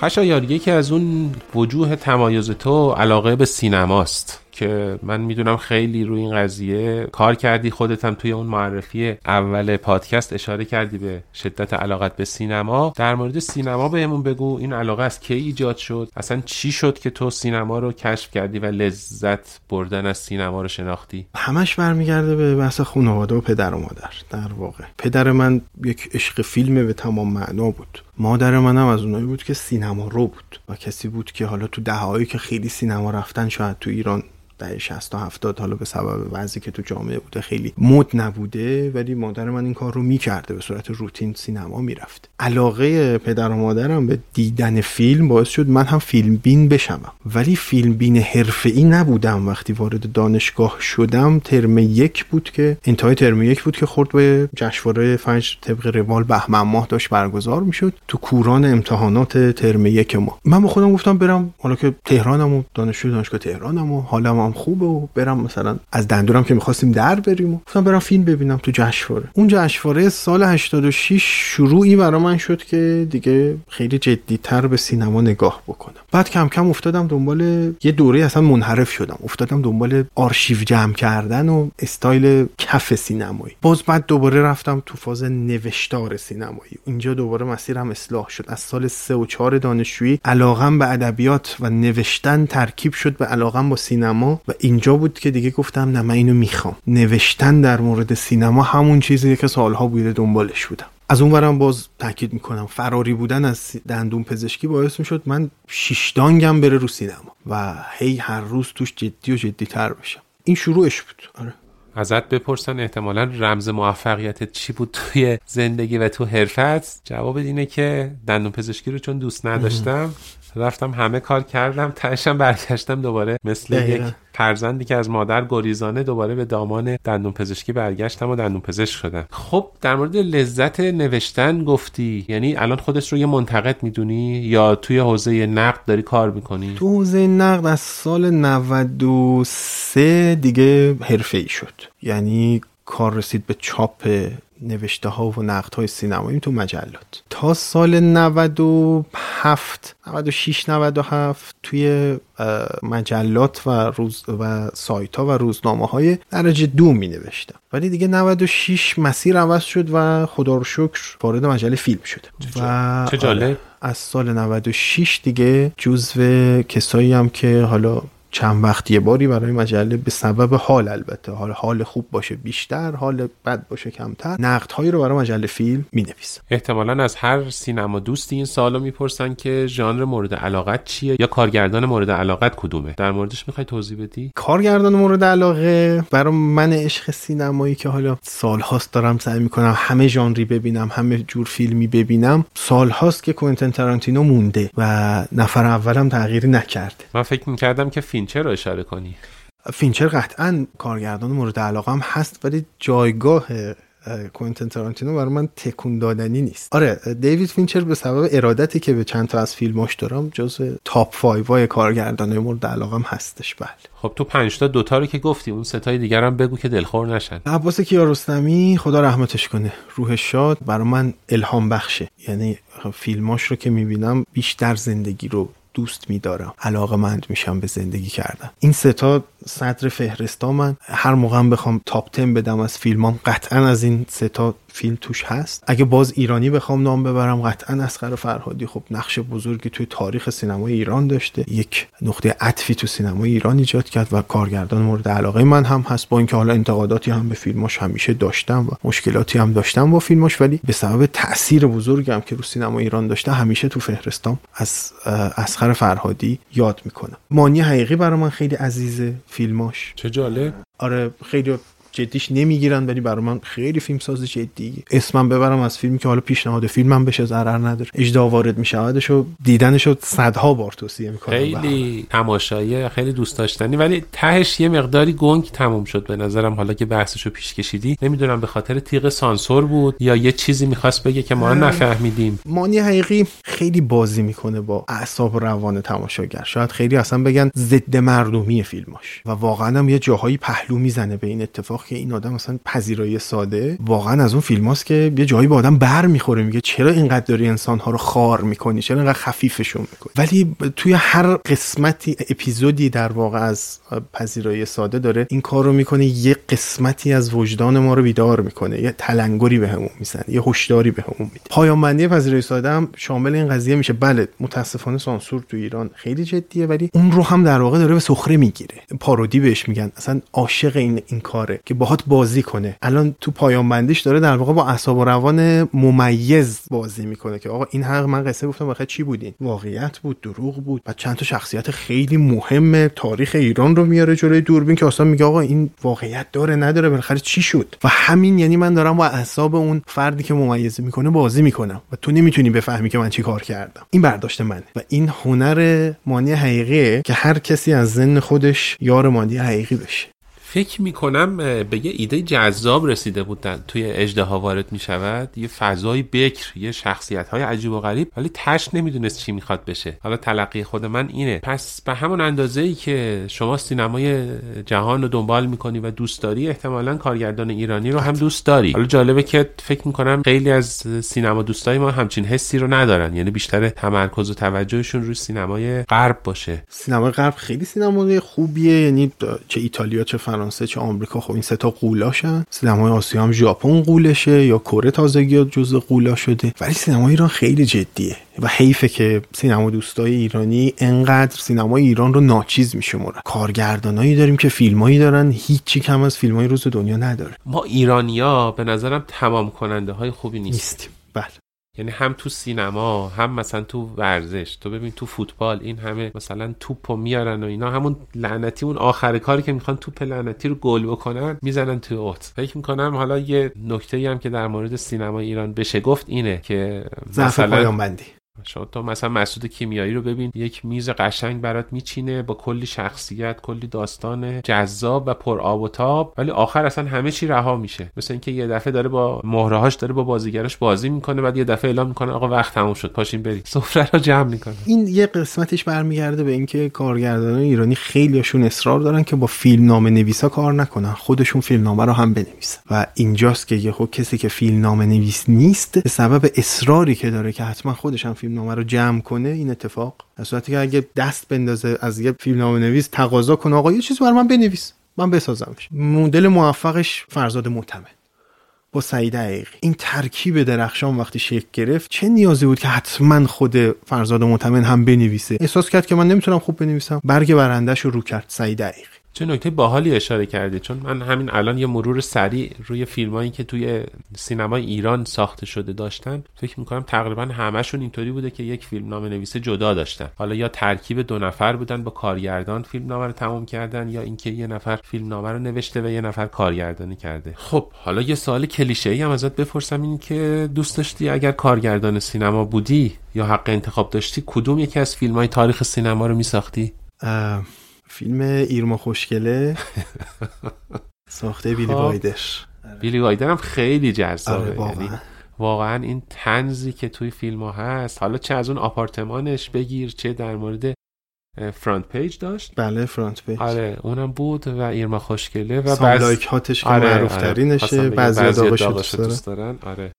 Speaker 1: خشایار یکی از اون وجوه تمایز تو علاقه به سینماست. که من می‌دونم خیلی روی این قضیه کار کردی خودت هم توی اون معرفی اول پادکست اشاره کردی به شدت علاقت به سینما. در مورد سینما بهمون بگو این علاقه از کی ایجاد شد؟ اصلا چی شد که تو سینما رو کشف کردی و لذت بردن از سینما رو شناختی؟
Speaker 3: همش برمیگرده به بحث خانواده و پدر و مادر. در واقع پدر من یک عشق فیلم به تمام معنا بود. مادر منم از اونایی بود که سینما رو بود و کسی بود که حالا تو دههایی که خیلی سینما رفتن شاید تو ایران دهه 60 تا 70 حالا به سبب وضعی که تو جامعه بوده خیلی مد نبوده ولی مادر من این کار رو می‌کرده به صورت روتین سینما می‌رفت. علاقه پدر و مادرم به دیدن فیلم باعث شد من هم فیلم بین بشم ولی فیلم بین حرفه‌ای نبودم. وقتی وارد دانشگاه شدم ترم یک بود که انتهای ترم یک بود که خورد به جشنواره فجر طبق روال بهمن ماه داشت برگزار می‌شد تو کوران امتحانات ترم یک ما. من با خودم گفتم برم حالا که تهرانم و دانشجو دانشگاه تهرانم و حالم هم خوبه و برم مثلا از دندونم که می‌خواستیم در بریم و گفتم برم فیلم ببینم تو جشنواره. اون جشنواره سال 86 شروعی برا من شد که دیگه خیلی جدیتر به سینما نگاه بکنم. بعد کم کم افتادم دنبال یه دوره اصلا منحرف شدم. افتادم دنبال آرشیو جمع کردن و استایل کف سینمایی. باز بعد دوباره رفتم تو فاز نوشتار سینمایی. اینجا دوباره مسیرم اصلاح شد. از سال 3 و 4 دانشجویی علاقم به ادبیات و نوشتن ترکیب شد به علاقم با سینما و اینجا بود که دیگه گفتم نه من اینو می‌خوام. نوشتن در مورد سینما همون چیزیه که سالها بوده دنبالش بودم. از اون ورم باز تاکید می‌کنم فراری بودن از دندون پزشکی باعث می‌شد من شیش دانگم بره رو سینما و هی هر روز توش جدی و جدی تر بشم. این شروعش بود. آره.
Speaker 1: ازت بپرسن احتمالا رمز موفقیتت چی بود توی زندگی و تو حرفت. جواب اینه که دندون پزشکی رو چون دوست نداشتم رفتم همه کار کردم تهشم برگشتم دوباره مثل
Speaker 3: دقیقاً.
Speaker 1: یک فرزندی که از مادر گریزانه دوباره به دامان دندون پزشکی برگشتم و دندون پزشک شدم. خب در مورد لذت نوشتن گفتی یعنی الان خودت رو یه منتقد می‌دونی یا توی حوزه نقد داری کار می‌کنی؟
Speaker 3: تو حوزه نقد از سال 93 دیگه حرفه ای شد. یعنی کار رسید به چاپ نوشته ها و نقد های سینمایی تو مجلات. تا سال 97 96 97 توی مجلات و روز و سایت ها و روزنامه های درجه دو می نوشتم ولی دیگه 96 مسیر عوض شد و خدا رو شکر وارد مجله فیلم شده. و
Speaker 1: چه جالب.
Speaker 3: آره، از سال 96 دیگه جزو کسایی هم که حالا چند وقت یه باری برای مجله به سبب حال البته. حال حال خوب باشه بیشتر حال بد باشه کمتر. نقدهایی رو برای مجله فیلم می نویسم
Speaker 1: احتمالا از هر سینما دوستی این سوالو می‌پرسن که ژانر مورد علاقت چیه یا کارگردان مورد علاقت کدومه؟ در موردش می‌خوای توضیح بدی؟
Speaker 3: کارگردان مورد علاقه برای من عشق سینمایی که حالا سالهاست دارم سعی می‌کنم همه ژانری ببینم همه جور فیلمی ببینم سالهاست که کوئنتن تارانتینو مونده و نفر اولم تغییری نکرده.
Speaker 1: من فکر می‌کردم که فینچر رو اشاره کنی؟
Speaker 3: فینچر قطعا کارگردان مورد علاقه هم هست ولی جایگاه اه، کوئنتن تارانتینو برای من تکون دادنی نیست. آره دیوید فینچر به سبب ارادتی که به چند تا از فیلماش دارم جزو top five ای کارگردانای مورد علاقه هم هستش. بله.
Speaker 1: خب تو پنج تا دوتا رو که گفتی اون ستای دیگر هم بگو که دلخور نشن.
Speaker 3: عباس کیارستمی خدا رحمتش کنه روح شاد برای من الهام بخشه. یعنی فیلماش رو که می‌بینم بیشتر زندگی رو دوست میدارم علاقه مند میشم به زندگی کردن. این ستا صدر فهرستا من هر موقع بخوام تاپ 10 بدم از فیلمام قطعا از این ستا فیلم توش هست. اگه باز ایرانی بخوام نام ببرم قطعا اسقر فرهادی. خب نقش بزرگی توی تاریخ سینمای ایران داشته. یک نقطه عطفی تو سینمای ایران ایجاد کرد و کارگردان مورد علاقه من هم هست. با اینکه حالا انتقاداتی هم به فیلماش همیشه داشتم و مشکلاتی هم داشتم با فیلماش ولی به سبب تاثیر بزرگی هم که رو سینما ایران داشته همیشه تو فهرستام از اسخر فرهادی یاد می‌کنم. مانی حقیقی برای من خیلی عزیزه فیلماش.
Speaker 1: چه جالب.
Speaker 3: آره خیلی جدیش نمی‌گیرن ولی برای من خیلی فیلم ساز جدی. اسمم ببرم از فیلمی که حالا پیشنهاد فیلمم بشه ضرر نداره. اجدا وارد میشودش و دیدنش رو صدها بار توصیه می‌کنم.
Speaker 1: خیلی تماشایی خیلی دوست داشتنی. ولی تهش یه مقداری گنگ تموم شد به نظرم حالا که بحثشو پیش کشیدی. نمی‌دونم به خاطر تیغ سانسور بود یا یه چیزی می‌خواست بگه که ما نفهمیدیم.
Speaker 3: مانی حقیقی خیلی بازی می‌کنه با اعصاب روان تماشاگر. شاید خیلی اصلا بگن ضد مردمی فیلماش. و واقعا هم یه جاهایی پهلو می‌زنه به این اتفاق. که این آدم مثلا پذیرایی ساده واقعا از اون فیلم هاست که یه جایی با آدم بر می‌خوره میگه چرا اینقدر داری انسان ها رو خار می‌کنی؟ چرا اینقدر خفیفشون می‌کنی؟ ولی توی هر قسمتی اپیزودی در واقع از پذیرایی ساده داره این کار رو می‌کنه یه قسمتی از وجدان ما رو بیدار می‌کنه یه تلنگری بهمون می‌زنه یه هشداری بهمون میده. پایان بندی پذیرایی ساده هم شامل این قضیه میشه. بله متاسفانه سانسور تو ایران خیلی جدیه ولی اون رو هم در واقع داره به سخره می‌گیره. پارودی بهش میگن. اصلا عاشق این این کاره که باهات بازی کنه. الان تو پایان بندیش داره در واقع با اعصاب و روان ممیز بازی می‌کنه که آقا این حق من قصه گفتم بخاطر چی بودین؟ واقعیت بود دروغ بود. و چند تا شخصیت خیلی مهم تاریخ ایران رو میاره جلوی دوربین که اصلا میگه آقا این واقعیت داره نداره بالاخره چی شد؟ و همین یعنی من دارم با اعصاب اون فردی که ممیزه می‌کنه بازی می‌کنم. و تو نمی‌تونی بفهمی که من چی کار کردم. این برداشت منه. و این هنر مانی حقیقیه که هر کسی از ذهن خودش یار مانی حقیقی بشه.
Speaker 1: فکر می‌کنم به یه ایده جذاب رسیده بودن توی اجدها وارد می‌شود. یه فضای بکر یه شخصیت های عجیب و غریب ولی تش نمی‌دونست چی می‌خواد بشه. حالا تلقی خود من اینه. پس به همون اندازه ای که شما سینمای جهان رو دنبال می‌کنی و دوست داری احتمالا کارگردان ایرانی رو هم دوست داری. حالا جالبه که فکر می‌کنم خیلی از سینما دوستای ما همچین حسی رو ندارن. یعنی بیشتر تمرکز و توجهشون روی سینمای غرب باشه.
Speaker 3: سینمای غرب خیلی سینمای خوبیه. یعنی چه ایتالیا چه چه آمریکا خب این سه تا قولاشن. سینمای آسیا هم ژاپن قولشه یا کره تازگی جزء قولا شده. ولی سینما ایران خیلی جدیه و حیفه که سینما دوستای ایرانی انقدر سینمای ایران رو ناچیز میشمرن کارگردانایی داریم که فیلمایی دارن هیچی کم از فیلمای روز دنیا نداره.
Speaker 1: ما ایرانیا به نظرم تمام کننده های خوبی نیستیم,
Speaker 3: نیستیم. بله.
Speaker 1: یعنی هم تو سینما هم مثلا تو ورزش. تو ببین تو فوتبال این همه مثلا توپو میارن و اینا همون لعنتی اون آخر کاری که می‌خوان توپ لعنتی رو گل بکنن می‌زنن تو اوت. فکر می‌کنم حالا یه نکته هم که در مورد سینما ایران بشه گفت اینه که
Speaker 3: مثلا بندی
Speaker 1: شما تو مثلا مسعود کیمیایی رو ببین یک میز قشنگ برات میچینه با کلی شخصیت کلی داستان جذاب و پر آب و تاب ولی آخر اصلا همه چی رها میشه. مثل اینکه یه دفعه داره با مهرهاش داره با بازیگراش بازی می‌کنه بعد یه دفعه اعلام می‌کنه آقا وقت تموم شد پاشین برید سفره رو جمع می‌کنه.
Speaker 3: این یه قسمتش برمیگرده به اینکه کارگردانان ایرانی خیلیشون اصرار دارن که با فیلمنامه نویسا کار نکنن. خودشون فیلمنامه رو هم بنویسن. و اینجاست که یه کسی که فیلمنامه نویس نیست به سبب اصراری که داره که حتما خودش هم فیلمنامه رو جمع کنه این اتفاق. در صورتی که اگه دست بندازه از یه فیلمنامه نویس تقاضا کنه آقا یه چیزی برای من بنویس. من بسازمش. مدل موفقش فرزاد معتمد. با سعید حقیقی این ترکیب درخشان وقتی شکل گرفت چه نیازی بود که حتما خود فرزاد معتمد هم بنویسه؟ احساس کرد که من نمی‌تونم خوب بنویسم. برگ برندش رو رو کرد سعید حقیقی
Speaker 1: چه نکته باحالی اشاره کردی؟ چون من همین الان یه مرور سریع روی فیلمایی که توی سینمای ایران ساخته شده داشتن فکر می‌کنم تقریبا همشون اینطوری بوده که یک فیلم نام نویسه جدا داشتن. حالا یا ترکیب دو نفر بودن با کارگردان فیلم نامه رو تموم کردن یا اینکه یه نفر فیلم نامه رو نوشته و یه نفر کارگردانی کرده. خب حالا یه سوال کلیشه ای هم ازت بپرسم این که دوست داشتی اگر کارگردان سینما بودی یا حق انتخاب داشتی کدوم یکی از فیلم های تاریخ سینما رو میساختی؟
Speaker 3: فیلم ایرما خوشگله. ساخته بیلی وایلدر.
Speaker 1: بیلی وایلدر هم خیلی جذابه. آره واقعا. یعنی واقعا. این طنزی که توی فیلم ها هست حالا چه از اون آپارتمانش بگیر چه در مورد Front Page داشت؟
Speaker 3: بله Front Page.
Speaker 1: آره اونم بود و ایرما خوشگله و
Speaker 3: Some Like It Hot ش که آره معروف ترینشه آره. بعضی, بعضی دوست
Speaker 1: دارن. آره.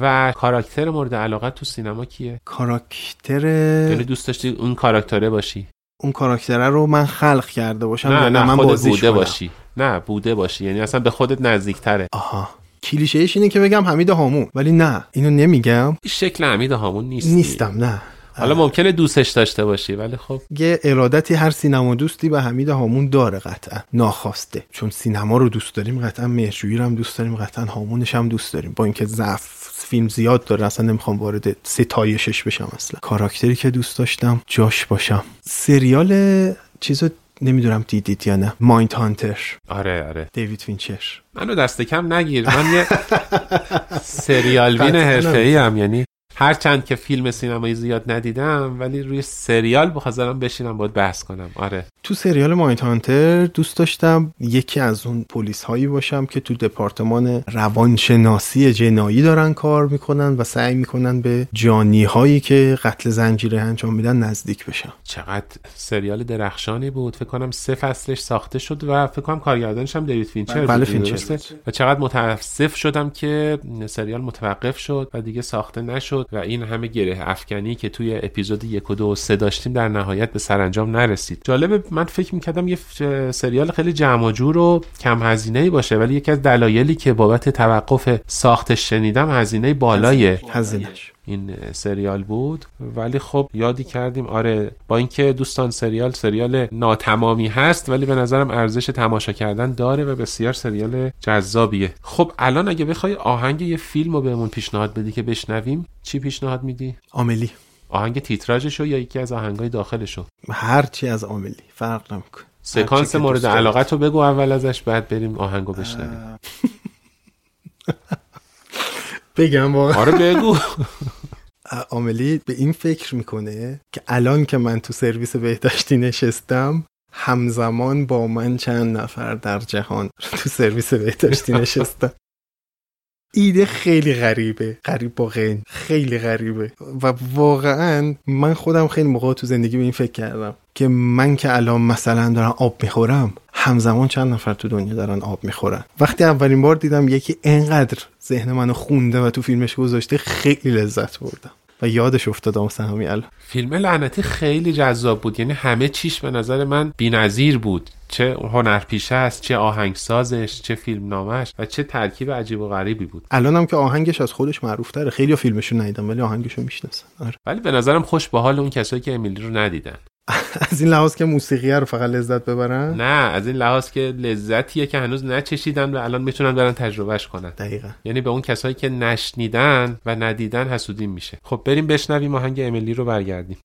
Speaker 1: و کاراکتر مورد علاقه تو سینما کیه؟
Speaker 3: کاراکتر
Speaker 1: یعنی دوست داشتی اون کاراکتره باشی؟
Speaker 3: اون کاراکتره رو من خلق کرده باشم
Speaker 1: نه نه
Speaker 3: من
Speaker 1: خودت بوده؟ باشی. نه بوده باشی. یعنی اصلا به خودت نزدیکتره.
Speaker 3: آها. کلیشهش اینه که بگم حمید هامون. ولی نه اینو نمیگم.
Speaker 1: شکل حمید هامون نیست.
Speaker 3: نیستم نه.
Speaker 1: حالا ممکنه دوستش داشته باشی ولی خب.
Speaker 3: یه ارادتی هر سینما دوستی به حمید هامون داره قطعا. ناخواسته. چون سینما رو دوست داریم قطعا مهرجویی رو هم دوست داریم قطعا هامونش هم دوست داریم. با اینکه ضعف فیلم زیاد داره اصلا نمی‌خوام وارد ستایشش بشم اصلا. کاراکتری که دوست داشتم جاش باشم. سریال چیزو نمی‌دونم دیدید یا نه. Mindhunter.
Speaker 1: آره آره.
Speaker 3: دیوید فینچر.
Speaker 1: منو دست کم نگیر. من یه سریال بین
Speaker 3: قطعاً.
Speaker 1: حرفه‌ای هم. یعنی هر چند که فیلم سینمایی زیاد ندیدم ولی روی سریال بخواستم بشینم باید بحث کنم. آره.
Speaker 3: تو سریال Mindhunter دوست داشتم یکی از اون پلیس هایی باشم که تو دپارتمان روانشناسی جنایی دارن کار می‌کنن و سعی می‌کنن به جانی هایی که قتل زنجیره انجام میدن نزدیک بشم
Speaker 1: چقدر سریال درخشانی بود. فکر کنم سه فصلش ساخته شد و فکر کنم کارگردانش هم دیوید فینچر
Speaker 3: بله،
Speaker 1: بود،
Speaker 3: فینچر.
Speaker 1: و چقدر متاسف شدم که سریال متوقف شد و دیگه ساخته نشد. و این همه گره افکنی که توی اپیزود یک و دو و سه داشتیم در نهایت به سرانجام نرسید. جالبه من فکر می‌کردم یه سریال خیلی جمع و جور و کم هزینه باشه ولی یکی از دلایلی که بابت توقف ساختش شنیدم هزینه بالای
Speaker 3: هزینش
Speaker 1: این سریال بود. ولی خب یادی کردیم آره با اینکه دوستان سریال سریال ناتمامی هست ولی به نظرم ارزش تماشا کردن داره و بسیار سریال جذابیه. خب الان اگه بخوای آهنگ یه فیلم رو بهمون پیشنهاد بدی که بشنویم چی پیشنهاد میدی؟
Speaker 3: عاملی
Speaker 1: آهنگ تیتراژشو یا یکی از آهنگای داخلشو؟
Speaker 3: هرچی از عاملی فرق نمی‌کنه.
Speaker 1: سکانس مورد علاقت رو بگو اول ازش بعد بریم آهنگو بشنویم.
Speaker 3: بگم واقعا.
Speaker 1: آره بگو.
Speaker 3: عاملی به این فکر می‌کنه که الان که من تو سرویس بهداشتی نشستم همزمان با من چند نفر در جهان تو سرویس بهداشتی نشستم ایده خیلی غریبه. غریب با غین. خیلی غریبه. و واقعا من خودم خیلی موقع تو زندگی به این فکر کردم که من که الان مثلا دارم آب می‌خورم همزمان چند نفر تو دنیا دارن آب می‌خورن. وقتی اولین بار دیدم یکی انقدر ذهن منو خونده و تو فیلمش گذاشته خیلی لذت بردم. و یادش افتادم همین الان.
Speaker 1: فیلم لعنتی خیلی جذاب بود. یعنی همه چیش به نظر من بی‌نظیر بود. چه هنرپیشه است چه آهنگسازش چه فیلم نامش و چه ترکیب عجیب و غریبی بود.
Speaker 3: الانم که آهنگش از خودش معروف تره خیلی فیلمشو ندیدم ولی آهنگشو می‌شناسن آره.
Speaker 1: ولی به نظرم خوش به حال اون کسایی که امیلی رو ندیدن.
Speaker 3: از این لحاظ که موسیقی رو فقط لذت ببرن؟
Speaker 1: نه از این لحاظ که لذتیه که هنوز نچشیدن و الان می‌تونن برن تجربهش کنن.
Speaker 3: دقیقا.
Speaker 1: یعنی به اون کسایی که نشنیدن و ندیدن حسودیم میشه. خب بریم بشنویم آهنگ امیلی رو برگردیم.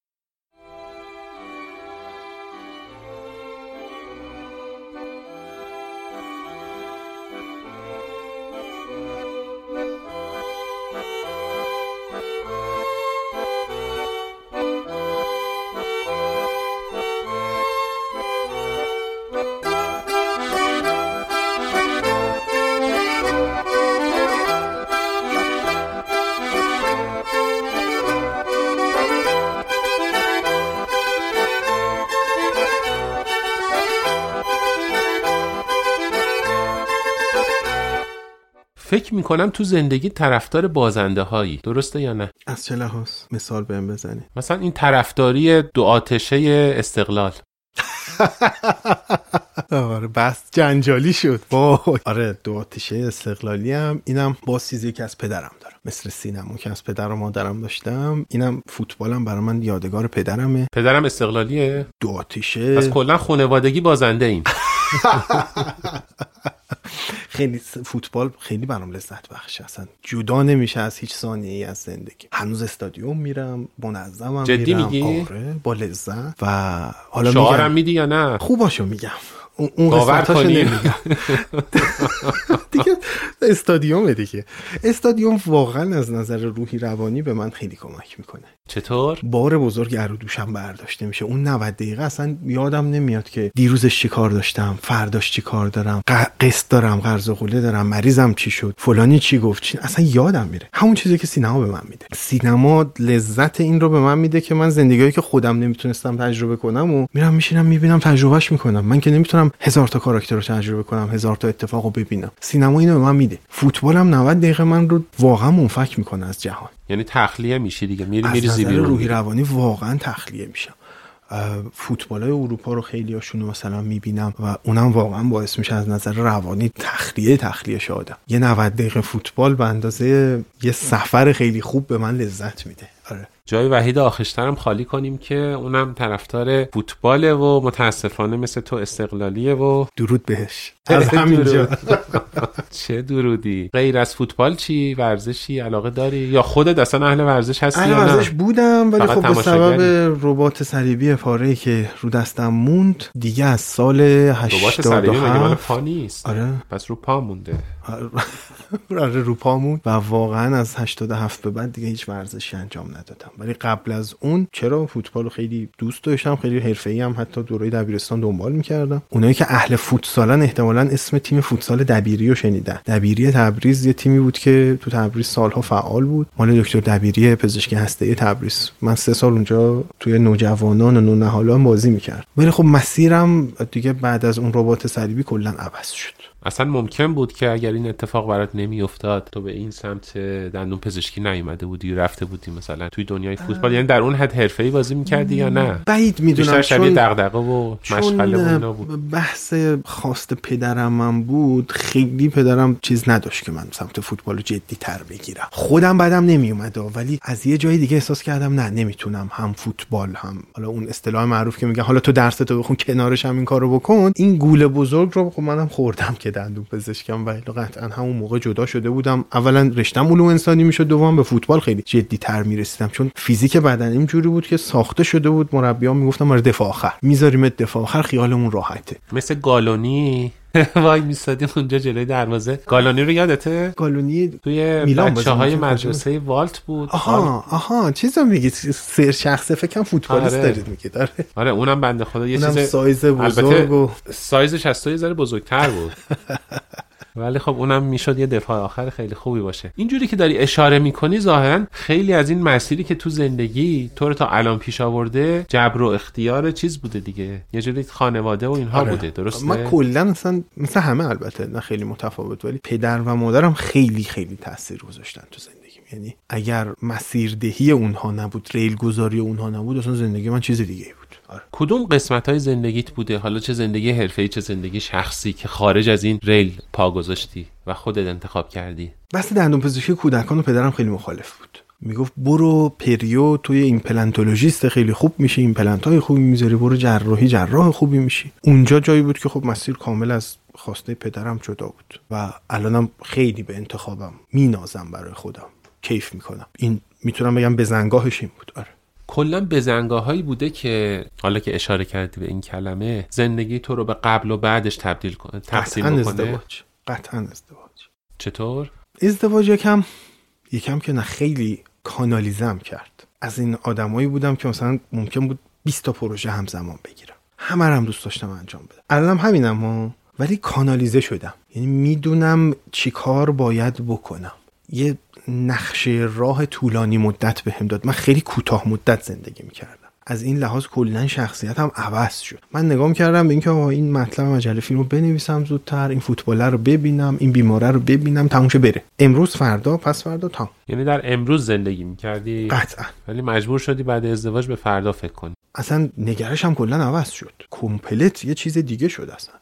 Speaker 1: فکر می‌کنم تو زندگی طرفدار بازنده هایی درسته یا نه؟
Speaker 3: از چه لحاظ؟ مثال بهم بزنی.
Speaker 1: مثلا این طرفداری دو آتشه استقلال.
Speaker 3: آره بس جنجالی شد. وای. آره دو آتیشه استقلالی هم. اینم با چیزی که از پدرم دارم. مثل سینما که از پدر و مادرم داشتم. اینم فوتبالم برای من یادگار پدرمه.
Speaker 1: پدرم استقلالیه؟
Speaker 3: دو آتیشه
Speaker 1: پس کلا خانوادگی بازنده ایم.
Speaker 3: خیلی فوتبال خیلی برام لذت بخشه. اصلا جدا نمیشه از هیچ ثانیه ای از زندگی. هنوز استادیوم میرم منظمم
Speaker 1: جدی
Speaker 3: میرم.
Speaker 1: میگی؟
Speaker 3: آره با لذت. و حالا
Speaker 1: شعارم
Speaker 3: میگم.
Speaker 1: میدی یا نه؟
Speaker 3: خوباشو میگم. اون
Speaker 1: باور
Speaker 3: قسمتاشو
Speaker 1: کنی.
Speaker 3: نمیگم دیگه استادیومه دیگه. استادیوم واقعا از نظر روحی روانی به من خیلی کمک می‌کنه.
Speaker 1: چطور؟
Speaker 3: بار بزرگ رو دوشم برداشته میشه. اون 90 دقیقه اصلا یادم نمیاد که دیروزش چی کار داشتم فرداش چی کار دارم قسط دارم قرض و قوله دارم مریضم چی شد فلانی چی گفت چی... اصلا یادم میره. همون چیزی که سینما به من میده. سینما لذت این رو به من میده که من زندگیایی که خودم نمی‌تونستم تجربه کنم و میرم میشینم می‌بینم تجربهش می‌کنم. من که نمی‌تونم برم هزار تا کاراکتر رو تجربه کنم هزار تا اتفاق رو ببینم. سینما اینو به من میده. فوتبالم 90 دقیقه من رو واقعا منفک می‌کنه از جهان.
Speaker 1: یعنی تخلیه میشی دیگه. میری میریزی
Speaker 3: نظر
Speaker 1: بیرون
Speaker 3: روحی روانی واقعا تخلیه میشم. فوتبال های اروپا رو خیلی هاشون مثلا می‌بینم و اونم واقعا باعث میشه از نظر روانی تخلیه تخلیه شادم یه 90 دقیقه فوتبال به اندازه یه سفر خیلی خوب به من لذت میده.
Speaker 1: جای وحید آخشترم خالی کنیم که اونم طرفدار فوتباله و متاسفانه مثل تو استقلالیه و
Speaker 3: درود بهش. از همینجا.
Speaker 1: چه درودی. غیر از فوتبال چی؟ ورزشی علاقه داری؟ یا خودت اصلا اهل ورزش هستی
Speaker 3: اهل
Speaker 1: یا نه؟
Speaker 3: ورزش بودم ولی خب به؟ سبب ربات صلیبی پاره که رو دستم موند دیگه از سال
Speaker 1: رباط صلیبی مگه مال
Speaker 3: 87
Speaker 1: پا نیست؟
Speaker 3: آره.
Speaker 1: پس رو پا مونده.
Speaker 3: آره رو پامون و واقعا از 87 به بعد دیگه هیچ ورزشی انجام ندادم. ولی قبل از اون چرا فوتبال رو خیلی دوست داشتم خیلی حرفه‌ای هم حتی دوره دبیرستان دنبال می‌کردم. اونایی که اهل فوتسالن احتمالا اسم تیم فوتسال دبیری رو شنیدن. دبیری تبریز یه تیمی بود که تو تبریز سالها فعال بود. مال دکتر دبیری پزشکی هسته تبریز. من سه سال اونجا توی نوجوانان و نونهالان بازی می‌کرد ولی خب مسیرم دیگه بعد از اون ربات صلیبی کلا عوض شد.
Speaker 1: اصلا ممکن بود که اگر این اتفاق برات نمیافتاد تو به این سمت دندون پزشکی نیومده بودی رفته بودی مثلا توی دنیای فوتبال یعنی در اون حد حرفه‌ای بازی می‌کردی یا نه؟
Speaker 3: بعید می‌دونم
Speaker 1: بیشتر شبیه دغدغه و مشغله و اینا بود.
Speaker 3: بحث خواست پدرم من بود خیلی پدرم چیز نداشت که من سمت فوتبال جدی تر بگیرم. خودم بعدم نمیومد ولی از یه جای دیگه احساس کردم نه نمی‌تونم هم فوتبال هم حالا اون اصطلاح معروف که میگن حالا تو درستو بخون کنارش هم این کارو بکن. این گوله بزرگ رو خب منم خوردم که دندون پزشکم و قطعا همون موقع جدا شده بودم. اولا رشتم علوم انسانی می‌شد دوم به فوتبال خیلی جدی تر می‌رسیدم چون فیزیک بدنیم جوری بود که ساخته شده بود. مربیان می‌گفتن آره دفاع آخر. می‌ذاریم دفاع آخر خیالمون راحته.
Speaker 1: مثل گالونی وای میستادیم اونجا جلوی دروازه. گالونی رو یادته؟
Speaker 3: گالونی
Speaker 1: توی
Speaker 3: میلان
Speaker 1: بچه های. مدرسه والت بود.
Speaker 3: آها آها چیزا میگید سر شخصه فکرم فوتبالیست
Speaker 1: آره.
Speaker 3: دارید میگید. آره.
Speaker 1: آره اونم بنده خدا یه
Speaker 3: اونم
Speaker 1: چیز
Speaker 3: سایز بزرگ و
Speaker 1: سایزش از تو یه ذره بزرگتر بود. ولی خب اونم می‌شد یه دفاع آخر خیلی خوبی باشه. اینجوری که داری اشاره می‌کنی ظاهرا خیلی از این مسیری که تو زندگی تو رو تا الان پیش آورده جبر و اختیار چیز بوده دیگه. یه جوری خانواده و اینها
Speaker 3: آره.
Speaker 1: بوده درسته؟
Speaker 3: من کلا اصلا مثل همه البته نه خیلی متفاوت ولی پدر و مادرم خیلی خیلی تاثیر گذاشتن تو زندگیم. یعنی اگر مسیردهی اونها نبود ریل گذاری اونها نبود اصلا زندگی من چیز دیگه ای بود. آره.
Speaker 1: کدوم قسمت های زندگیت بوده؟ حالا چه زندگی حرفه‌ای چه زندگی شخصی که خارج از این ریل پا گذاشتی و خودت انتخاب کردی؟
Speaker 3: بحث دندون پزشکی کودکان و پدرم خیلی مخالف بود. می‌گفت برو perio توی implantologist خیلی خوب میشی ایمپلنت های خوبی می‌ذاری برو جراحی جراح خوبی میشی. اونجا جایی بود که خب مسیر کامل از خواسته پدرم جدا بود و الانم خیلی به انتخابم مینازم برای خودم. کیف می‌کنم. این می‌تونم بگم به زنگاهش این بود. آره.
Speaker 1: کلا بزنگاهایی بوده که حالا که اشاره کردی به این کلمه زندگی تو رو به قبل و بعدش تبدیل کنه تقسیم
Speaker 3: قطعا
Speaker 1: بکنه.
Speaker 3: ازدواج قطعا ازدواج.
Speaker 1: چطور؟
Speaker 3: ازدواج یکم یکم که نه خیلی کانالیزم کرد. از این آدمایی بودم که مثلا ممکن بود 20 تا پروژه همزمان بگیرم. همه هم دوست داشتم انجام بدم. الانم همینم ها. ولی کانالیزه شدم. یعنی می‌دونم چی کار باید بکنم. یه نقشه راه طولانی مدت بهم داد. من خیلی کوتاه مدت زندگی می‌کردم. از این لحاظ کلا شخصیتم عوض شد. من نگاه کردم به اینکه آقا این مطلب مجله فیلم رو بنویسم زودتر این فوتباله رو ببینم این بیماره رو ببینم تموم بره. امروز فردا پس فردا تام
Speaker 1: یعنی در امروز زندگی می‌کردی؟
Speaker 3: قطعا.
Speaker 1: ولی مجبور شدی بعد ازدواج به فردا فکر کنی.
Speaker 3: اصلا نگرش هم کلا عوض شد. کمپلت یه چیز دیگه شد اصلا.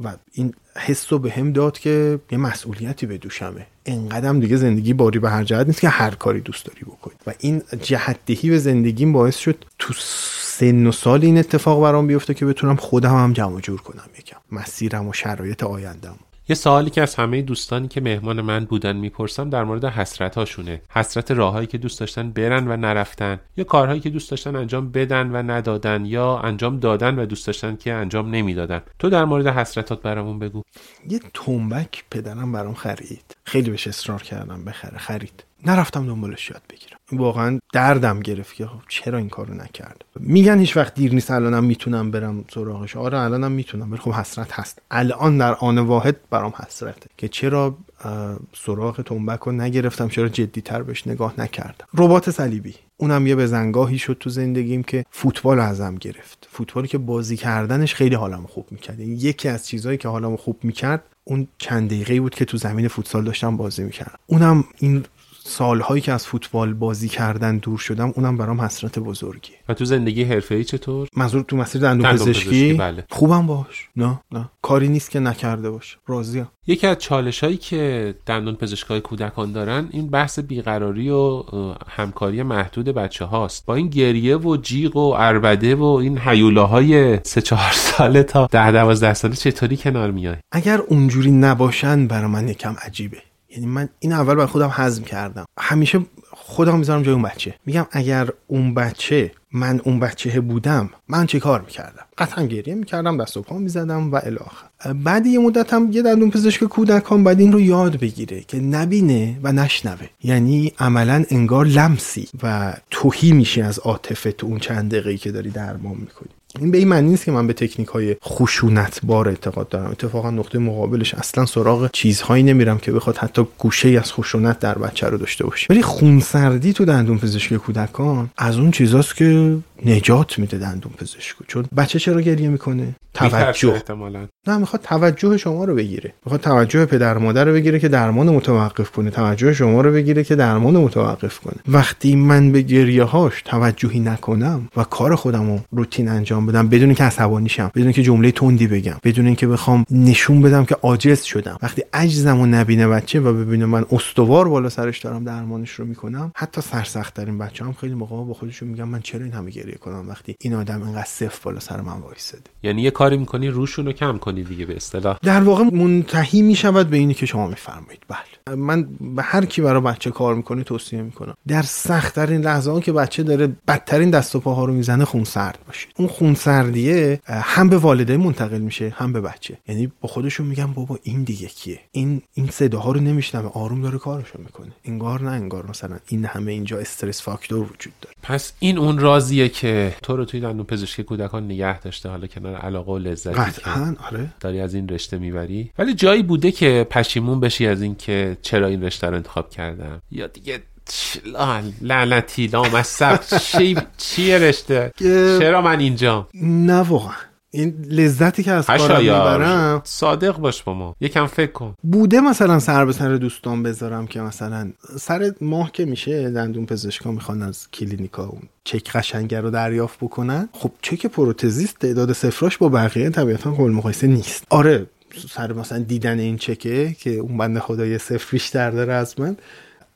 Speaker 3: و این حس رو به هم داد که یه مسئولیتی به دوشمه. انقدرم دیگه زندگی باری به هر جهت نیست که هر کاری دوست داری بکنی. و این جهتدهی به زندگیم باعث شد تو سن و سال این اتفاق برام بیفته که بتونم خودم هم جمع جور کنم یکم. مسیرم و شرایط آیندم
Speaker 1: یه سوالی که از همه دوستانی که مهمان من بودن می‌پرسم در مورد حسرت هاشونه حسرت راههایی که دوست داشتن برن و نرفتن. یا کارهایی که دوست داشتن انجام بدن و ندادن یا انجام دادن و دوست داشتن که انجام نمی‌دادن. تو در مورد حسرتات برامون بگو.
Speaker 3: یه تنبک پدرم برام خرید. خیلی بهش اصرار کردم بخره. خرید. نرفتم دنبالش یاد بگیرم. واقعا دردم گرفت که خب چرا این کارو نکرد؟ میگن هیچ وقت دیر نیست الانم می‌تونم برم سراغش. آره الانم می‌تونم ولی خب حسرت هست. الان در آن واحد برام حسرته که چرا سراغ تنبک رو نگرفتم چرا جدیتر بهش نگاه نکردم. ربات صلیبی اونم یه بزنگاهی شد تو زندگیم که فوتبال ازم گرفت. فوتبالی که بازی کردنش خیلی حالمو خوب می‌کرد. یعنی یکی از چیزهایی که حالمو خوب می‌کرد اون چند دقیقه بود که تو زمین فوتسال داشتم بازی می‌کردم. اونم این سالهایی که از فوتبال بازی کردن دور شدم اونم برام حسرت بزرگی
Speaker 1: و تو زندگی حرفه‌ای چطور؟
Speaker 3: منظور تو مسیر دندون
Speaker 1: دندون
Speaker 3: پزشکی؟
Speaker 1: پزشکی، بله.
Speaker 3: خوبم باش. نه نه. کاری نیست که نکرده باش راضیم.
Speaker 1: یکی از چالش هایی که دندون پزشکای کودکان دارن این بحث بیقراری و همکاری محدود بچه هاست با این گریه و جیغ و اربده و این حیولاهای سه چهار ساله تا ده دوازده ساله چطوری کنار میای؟
Speaker 3: اگر اونجوری نباشن برای من یکم عجیبه. یعنی من این اول بر خودم حزم کردم. همیشه خودم می‌ذارم جای اون بچه. میگم اگر اون بچه من اون بچه بودم من چه کار می‌کردم؟ قطعا گریه می‌کردم دست و پا می‌زدم و الاخر بعد یه مدت هم یه دندون پزشک کودکان باید این رو یاد بگیره که نبینه و نشنوه. یعنی عملا انگار لمسی و توهی میشه از عاطفه تو اون چند دقیقه‌ای که داری درمان می‌کنی. این به این معنی نیست که من به تکنیک های خشونت بار اعتقاد دارم. اتفاقا نقطه مقابلش اصلا سراغ چیزهایی نمیرم که بخواد حتی گوشه از خشونت در بچه رو داشته باشه. ولی خونسردی تو دندون پزشکی کودکان از اون چیزاست که نجات میده دندون پزشکو چون بچه چرا گریه می‌کنه؟ توجه.
Speaker 1: احتمالاً.
Speaker 3: نه می‌خواد توجه شما رو بگیره. می‌خواد توجه پدر مادر رو بگیره که درمان متوقف کنه. توجه شما رو بگیره که درمان متوقف کنه. وقتی من به گریه هاش توجهی نکنم و کار خودم رو روتین انجام بدم بدون که عصبانی شم بدون که جمله تندی بگم بدون اینکه بخوام نشون بدم که عاجز شدم وقتی عجزم رو نبینه بچه و ببینه من استوار بالا سرش دارم درمانش رو می‌کنم حتی سرسخت ترین بچه هم خیلی موقع با خودشون میگم من چرا این همه گریه کنم وقتی این آدم اینقدر صفر بالا سر من وایساده.
Speaker 1: یعنی یه کاری می‌کنی روشون رو کم کنی دیگه به اصطلاح.
Speaker 3: در واقع منتهی می شود به اینی که شما میفرمایید. بله. من به هر کی برای بچه کار می‌کنه توصیه می‌کنم. در سختترین لحظه ها که بچه داره بدترین دست و پاها رو می‌زنه خونسرد باشید اون خونسردیه اه، هم به والدین منتقل میشه هم به بچه. یعنی با خودشون میگم بابا این دیگه کیه؟ این این صداها رو نمیشنوه آروم داره کارشو می‌کنه. انگار نه انگار مثلا این همه اینجا استرس فاکتور وجود داره.
Speaker 1: پس این اون رازیه که تو رو توی دندون پزشکی کودکان نگه داشته حالا کنار علاقه و لذتی
Speaker 3: قطعا آره.
Speaker 1: داری از این رشته می‌بری. ولی جایی بوده که پشیمون بشی از این که چرا این رشته رو انتخاب کردم؟ یا دیگه لعنتی لامصب چی چیه رشته؟ چرا من اینجا
Speaker 3: نه واقعا. این لذتی که از کارم می‌برم
Speaker 1: صادق باش با ما یکم فکر کن.
Speaker 3: بوده مثلا سر به سر دوستان بذارم که مثلا سر ماه که میشه دندون پزشکا می‌خوان از کلینیکا اون چک قشنگه رو دریافت بکنن. خب چک پروتزیست تعداد صفراش با بقیه طبیعتا قابل مقایسه نیست. آره سر مثلا دیدن این چکه که اون بنده خدا یه صفر بیشتر داره از من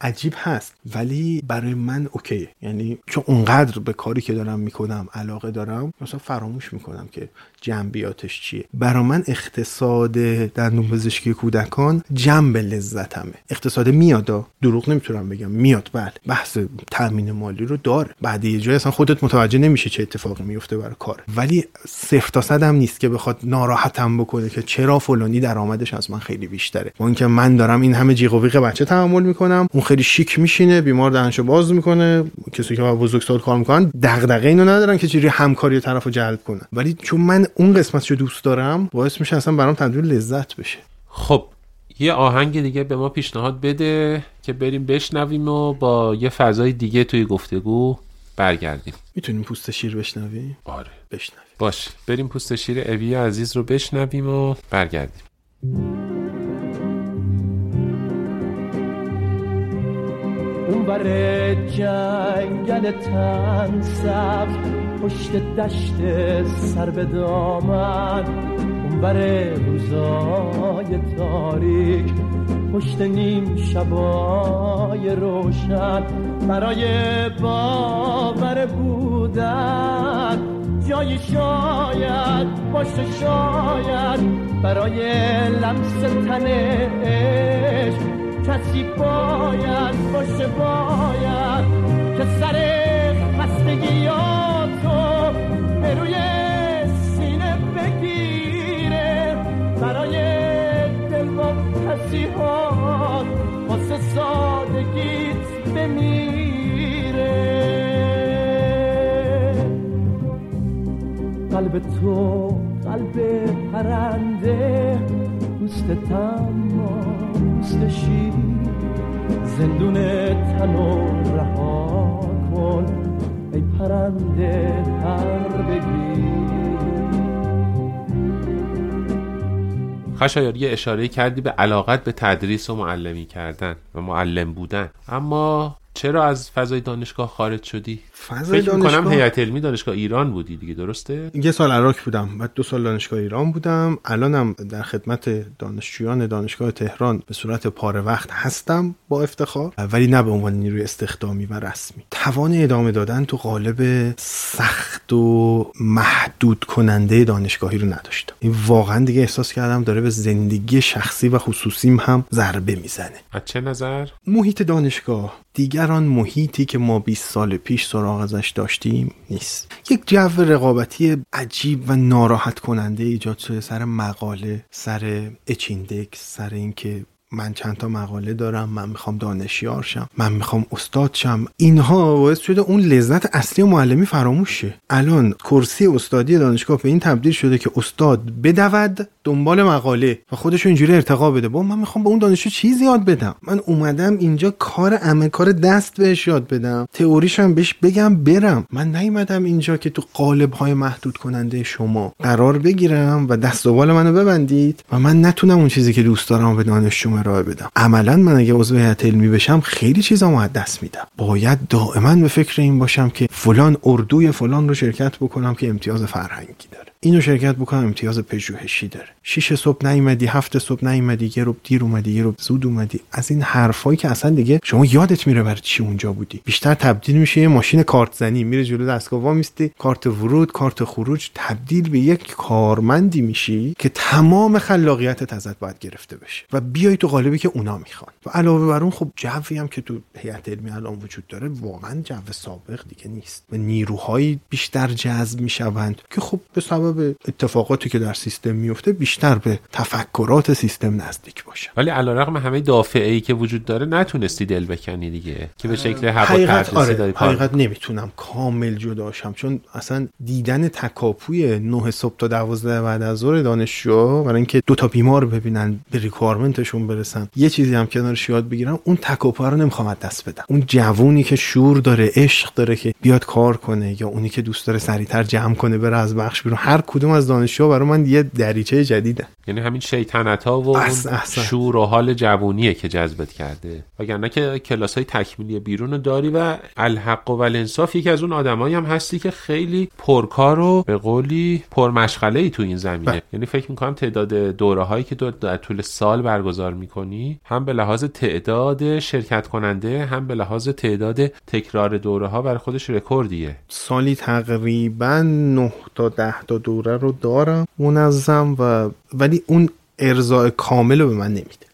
Speaker 3: عجیب هست. ولی برای من اوکیه یعنی چون اونقدر به کاری که دارم می‌کنم علاقه دارم مثلا فراموش می‌کنم که جنبیاتش چیه. برای من اقتصاد دندون پزشکی کودکان جنب لذتمه. اقتصاد میاد دروغ نمی‌تونم بگم. میاد بله. بحث تامین مالی رو داره. بعد یه جای اصلا خودت متوجه نمیشه چه اتفاقی میفته برای کار. ولی صفر تا صد نیست که بخواد ناراحتم بکنه که چرا فلانی درآمدش از من خیلی بیشتره. با اینکه من دارم این همه جیغ و بچه تحمل می‌کنم اون خیلی شیک میشینه بیمار دهنشو باز می‌کنه کسی که با بزرگسال کار می‌کنن دغدغه اینو ندارن که چجوری همکاری طرفو جلب کنن. ولی چون من اون قسمتشو دوست دارم باعث میشه اصلا برام تبدیل لذت بشه.
Speaker 1: خب یه آهنگ دیگه به ما پیشنهاد بده که بریم بشنویم و با یه فضای دیگه توی گفتگو برگردیم.
Speaker 3: می‌تونیم پوست شیر بشنوی
Speaker 1: آره.
Speaker 3: بشنوی
Speaker 1: باش. بریم پوست شیر اوی عزیز رو بشنویم و برگردیم.
Speaker 4: اون بر جنگل تن سبز پشت دشت سر به دامن. اون بر روزای تاریک پشت نیم شبای روشن. برای باور بودن جایی شاید باشه شاید. برای لمس تنش کسی باید باشه باید که سر خستگیاتو به روی سینه بگیره. برای دل با تصیحات واسه سادگیت بمیره. قلب تو قلب پرنده دوست تمام شیری زندون تنو رها کن. ای پرنده پر بگیر
Speaker 1: خشایار یه اشاره کردی به علاقت به تدریس و معلمی کردن و معلم بودن. اما چرا از فضای دانشگاه خارج شدی؟
Speaker 3: فضای
Speaker 1: فکر می‌کنم
Speaker 3: دانشگاه
Speaker 1: هیئت علمی دانشگاه ایران بودی دیگه درسته؟
Speaker 3: یه سال عراق بودم بعد دو سال دانشگاه ایران بودم الانم در خدمت دانشجویان دانشگاه تهران به صورت پاره وقت هستم با افتخار ولی نه به عنوان نیروی استخدامی و رسمی توان ادامه دادن تو قالب سخت و محدود کننده دانشگاهی رو نداشتم این واقعا دیگه احساس کردم داره به زندگی شخصی و خصوصیم هم ضربه می‌زنه
Speaker 1: از چه نظر؟
Speaker 3: محیط دانشگاه دیگر آن محیطی که ما 20 سال پیش سراغ ازش داشتیم نیست. یک جو رقابتی عجیب و ناراحت کننده ایجاد شده سر مقاله سر اچیندکس سر اینکه من چند تا مقاله دارم من می‌خوام دانشیار شم من می‌خوام استاد شم. اینها باعث شده اون لذت اصلی معلمی فراموش شه الان کرسی استادی دانشگاه به این تبدیل شده که استاد بدود دنبال مقاله و خودشو اینجوری ارتقا بده. با من می‌خوام به اون دانشجو چیزی یاد بدم. من اومدم اینجا کار عمل کار دست بهش یاد بدم. تئوریش هم بهش بگم برم. من نیومدم اینجا که تو قالب های محدود کننده شما قرار بگیرم و دست و بال منو ببندید و من نتونم اون چیزی که دوست دارم به دانشجوم ارائه بدم. عملا من اگه عضو هیئت علمی بشم خیلی چیزا از دست میدم. باید دائما به فکر این باشم که فلان اردوی فلان رو شرکت بکنم که امتیاز فرهنگی داره. اینو شرکت بکنم امتیاز پژوهشی داره. شیش صبح نیومدی هفت صبح نیومدی یه رو دیر اومدی یه رو زود اومدی. از این حرفایی که اصلا دیگه شما یادت میره برای چی اونجا بودی. بیشتر تبدیل میشه یه ماشین کارت زنی. میره جلو دستگاه وا میستی کارت ورود کارت خروج تبدیل به یک کارمندی میشی که تمام خلاقیتت ازت باید گرفته بشه و بیای تو قالبی که اونا می‌خوان. و علاوه بر اون خب جوی هم که تو هیئت علمی الان وجود داره واقعا جو سابق دیگه نیست. و نیروهایی بیشتر جذب می‌شوند که خب به سبب اتفاقاتی که در سیستم میفته بیشتر به تفکرات سیستم نزدیک باشن
Speaker 1: ولی علیرغم همه دافعه ای که وجود داره نتونستی دل بکنی دیگه که به شکل هوا
Speaker 3: حقیقت آره
Speaker 1: داری
Speaker 3: حقیقت نمی‌تونم کامل جداشم چون اصلا دیدن تکاپوی 9 صبح تا 12 بعد از ظهر دانشجو برای اینکه دو تا بیمار ببینن به ریکوایرمنتشون برسن یه چیزی هم کنارش یاد بگیرم اون تکاپو رو نمی‌خوام از دست بدم. اون جوونی که شور داره عشق داره که بیاد کار کنه یا اونی که دوست داره سریعتر جمع کنه بره از بخش بیرون هر کدوم از دانشجو برای من یه دریچه جدیده
Speaker 1: یعنی همین شیطنت ها و. شور و حال جوونیه که جذبت کرده وگرنه که کلاس های تکمیلی بیرون رو داری و الحق و الانصاف یکی از اون آدمایی هم هستی که خیلی پرکار و به قولی پرمشغله ای تو این زمینه
Speaker 3: بله.
Speaker 1: یعنی فکر می‌کنم تعداد دوره هایی که تو در طول سال برگزار می‌کنی هم به لحاظ تعداد شرکت کننده هم به لحاظ تعداد تکرار دوره ها برای خودش رکوردیه
Speaker 3: سالی تقریبا 9 تا 10 تا دوره رو دارم منظم و ولی اون ارزای کامل رو به من نمیده.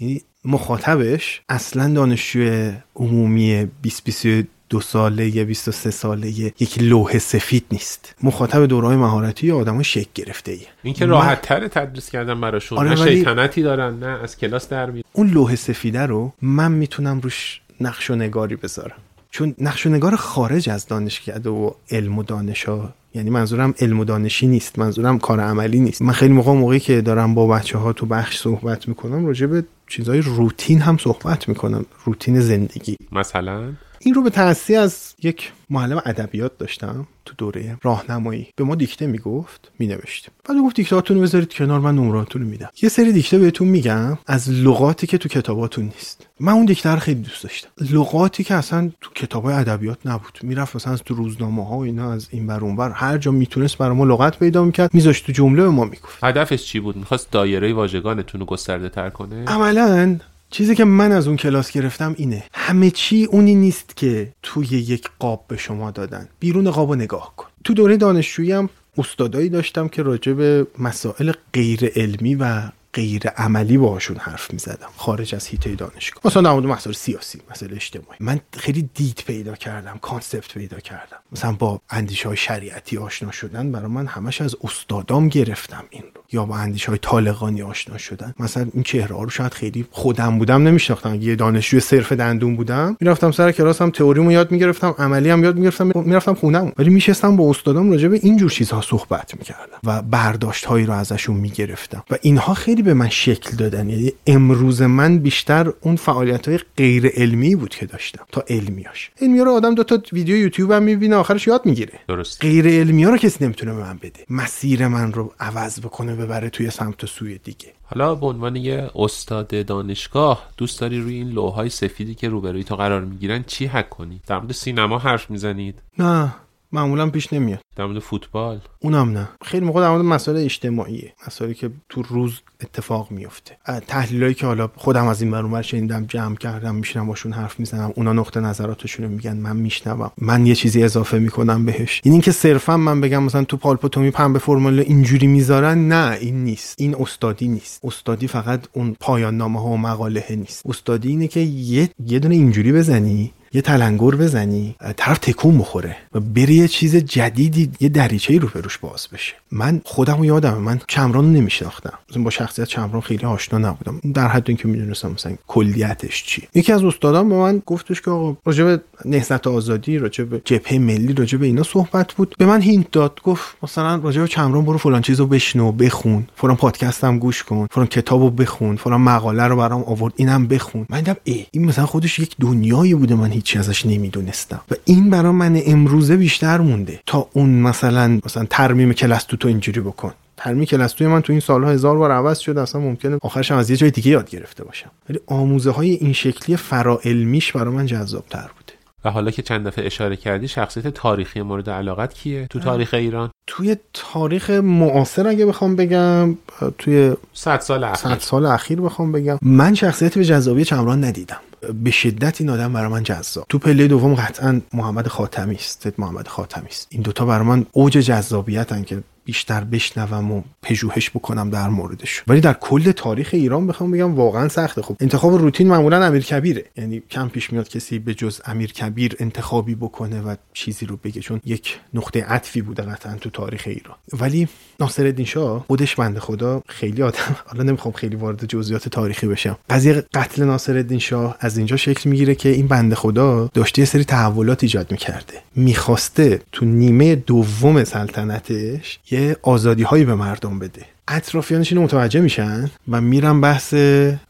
Speaker 3: یعنی مخاطبش اصلا دانشجو عمومی 20 22 ساله یا 23 ساله یک لوح سفید نیست. مخاطب دورهای مهارتی آدم شک گرفته ایه
Speaker 1: این که راحت تر تدریس کردن براشون.
Speaker 3: آره،
Speaker 1: نه
Speaker 3: ولی-
Speaker 1: شیطنتی دارن نه از کلاس در میرن
Speaker 3: اون لوح سفیده رو من می‌تونم روش نقش و نگاری بذارم. چون نقش و نگار خارج از دانشکده و علم و دانش ها یعنی منظورم علم و دانشی نیست منظورم کار عملی نیست. من خیلی موقع موقعی که دارم با بچه ها تو بخش صحبت می‌کنم راجع به چیزای روتین هم صحبت می‌کنم روتین زندگی.
Speaker 1: مثلا؟
Speaker 3: این رو به تأثیر از یک معلم ادبیات داشتم تو دوره راهنمایی. به ما دیکته می‌گفت مینوشتیم بعد گفت دیکتاتون رو بذارید کنار من نمراتون رو میدم. یه سری دیکته بهتون میگم از لغاتی که تو کتاباتون نیست. من اون دیکته رو خیلی دوست داشتم. لغاتی که اصلا تو کتابای ادبیات نبود. می‌رفت مثلا تو روزنامه ها و اینا از این ور اون ور. هر جا می‌تونست برای ما لغت پیدا می‌کرد میذاشت تو جمله به ما می‌گفت.
Speaker 1: هدفش چی بود؟ می‌خواست دایره واژگانتون رو گسترده تر کنه؟
Speaker 3: عملا چیزی که من از اون کلاس گرفتم اینه. همه چی اونی نیست که توی یک قاب به شما دادن. بیرون قاب رو نگاه کن. تو دوره دانشجویی هم استادایی داشتم که راجع به مسائل غیر علمی و غیر عملی باهاشون حرف می‌زدم. خارج از حیطه دانشگاه. مثلا در مورد مسائل سیاسی مسائل اجتماعی. من خیلی دید پیدا کردم concept پیدا کردم. مثلا با اندیشه های شریعتی آشنا شدن برای من همش از استادام گرفتم این رو. یا با اندیشه های طالقانی آشنا شدن. مثلا این چهره ها رو شاید خیلی خودم بودم نمیشناختم. یه دانشجوی صرف دندون بودم. می‌رفتم سر کلاسم تئوریمو یاد می‌گرفتم عملی هم یاد می‌گرفتم می‌رفتم خونم ولی میشستم با استادام راجع به این جور چیزها صحبت می‌کردم و برداشت هایی رو ازشون می‌گرفتم. و اینها خیلی به من شکل دادن. یعنی امروز من بیشتر اون فعالیت های غیر علمی بود که داشتم تا علمیاش علمی رو آدم دو تا ویدیو یوتیوب هم می‌بینه آخرش یاد می‌گیره.
Speaker 1: درست
Speaker 3: غیر علمی ها رو کسی نمی‌تونه به من بده. مسیر من رو عوض بکنه ببره توی سمت و سوی دیگه.
Speaker 1: حالا به عنوان یه استاد دانشگاه دوست داری روی این لوهای سفیدی که روبروی تو قرار می‌گیرن چی حک کنی؟ در مورد سینما حرف می‌زنید؟
Speaker 3: نه. معمولا پیش نمیاد.
Speaker 1: در مورد فوتبال؟
Speaker 3: اونم نه. خیلی موقع در مورد مسائل اجتماعیه مسائلی که تو روز اتفاق میفته. تحلیلایی که حالا خودم از این ور اونور شنیدم جمع کردم میشینم باشون حرف می‌زنم اونا نقطه نظراتشون رو میگن من میشنوم. من یه چیزی اضافه می‌کنم بهش. این اینکه صرفا من بگم مثلا تو پالپوتومی پنبه فرمول اینجوری می‌ذارن نه این نیست. این استادی نیست. استادی فقط اون پایان نامه ها و مقاله نیست. استادی اینه که یه یه دونه اینجوری بزنی یه تلنگر بزنی طرف تکون بخوره و بری یه چیز جدیدی یه دریچه رو بروش باز بشه. من خودم یادم من چمران نمیشناختم. با شخصیت چمران خیلی آشنا نبودم در حد اینکه می‌دونستم مثلا کلیتش چی. یکی از استادان به من گفتش که آقا راجع به نهضت آزادی راجع به جبهه ملی راجع به اینا صحبت بود. به من hint داد گفت مثلا به چمران برو فلان چیزو بشنو بخون. فلان پادکستم گوش کن فلان کتابو بخون فلان مقاله رو برام آورد اینم بخون. من دیدم ای این مثلا خودش یک دنیایی بوده من هیچی ازش نمی‌دونستم. و این برای من امروزه بیشتر مونده. تا اون مثلا مثلا ترمیم class two تو اینجوری بکن. ترمیم class two ی من تو این سالها هزار بار عوض شده اصلا ممکنه آخرش هم از یه جای دیگه یاد گرفته باشم. ولی آموزه های این شکلی فرا علمیش برای من جذاب تر بوده.
Speaker 1: و حالا که چند دفعه اشاره کردی شخصیت تاریخی مورد علاقت کیه تو تاریخ ایران؟
Speaker 3: توی تاریخ معاصر اگه بخوام بگم توی
Speaker 1: 100 سال اخیر.
Speaker 3: 100 سال اخیر بخوام بگم من شخصیتی به جذابی چمران ندیدم. به شدت این آدم برای من جذاب. تو پله دوم قطعا محمد خاتمی است محمد خاتمی است. این دوتا برای من اوج جذابیتن که بیشتر بشنوم و پژوهش بکنم در موردش. ولی در کل تاریخ ایران بخوام بگم واقعا سخته. خب انتخاب روتین معمولا امیر کبیره یعنی کم پیش میاد کسی به جز امیر کبیر انتخابی بکنه و چیزی رو بگه چون یک نقطه عطفی بوده قطعا تو تاریخ ایران. ولی ناصرالدین شاه خودش بنده خدا خیلی آدم. حالا نمی‌خوام خیلی وارد جزئیات تاریخی بشم. قضیه قتل ناصرالدین شاه از اینجا شکل می‌گیره که این بنده خدا داشته یه سری تحولات ایجاد می‌کرده. می‌خواسته تو نیمه دوم سلطنتش یه آزادی هایی به مردم بده. اطرافیانش اینو متوجه میشن و میرن بحث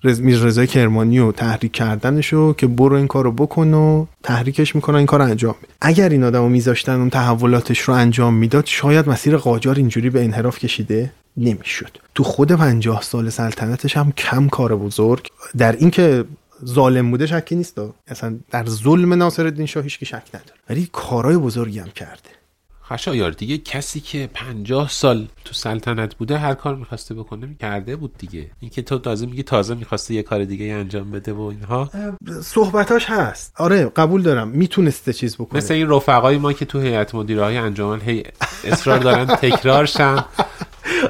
Speaker 3: رز... میر رضای کرمانی و تحریک کردنشو که برو این کارو بکن و تحریکش می‌کنن این کار انجام میده. اگر این آدمو میذاشتن اون تحولاتش رو انجام می‌داد شاید مسیر قاجار اینجوری به انحراف کشیده نمی‌شد. تو خود پنجاه سال سلطنتش هم کم کار بزرگ. در اینکه ظالم بوده شکی نیست اصلا در ظلم ناصرالدین شاه هیچ شک نداره. ولی کارهای بزرگی هم کرده.
Speaker 1: خشایار دیگه کسی که پنجاه سال تو سلطنت بوده هر کار می‌خواسته بکنه کرده بود دیگه. اینکه تو تازه میگی تازه می‌خواسته یه کار دیگه انجام بده و اینها.
Speaker 3: صحبتاش هست. آره قبول دارم. می‌تونسته چیز بکنه.
Speaker 1: مثل این رفقای ما که تو هیئت مدیره های انجمن هی اصرار دارن تکرار شن.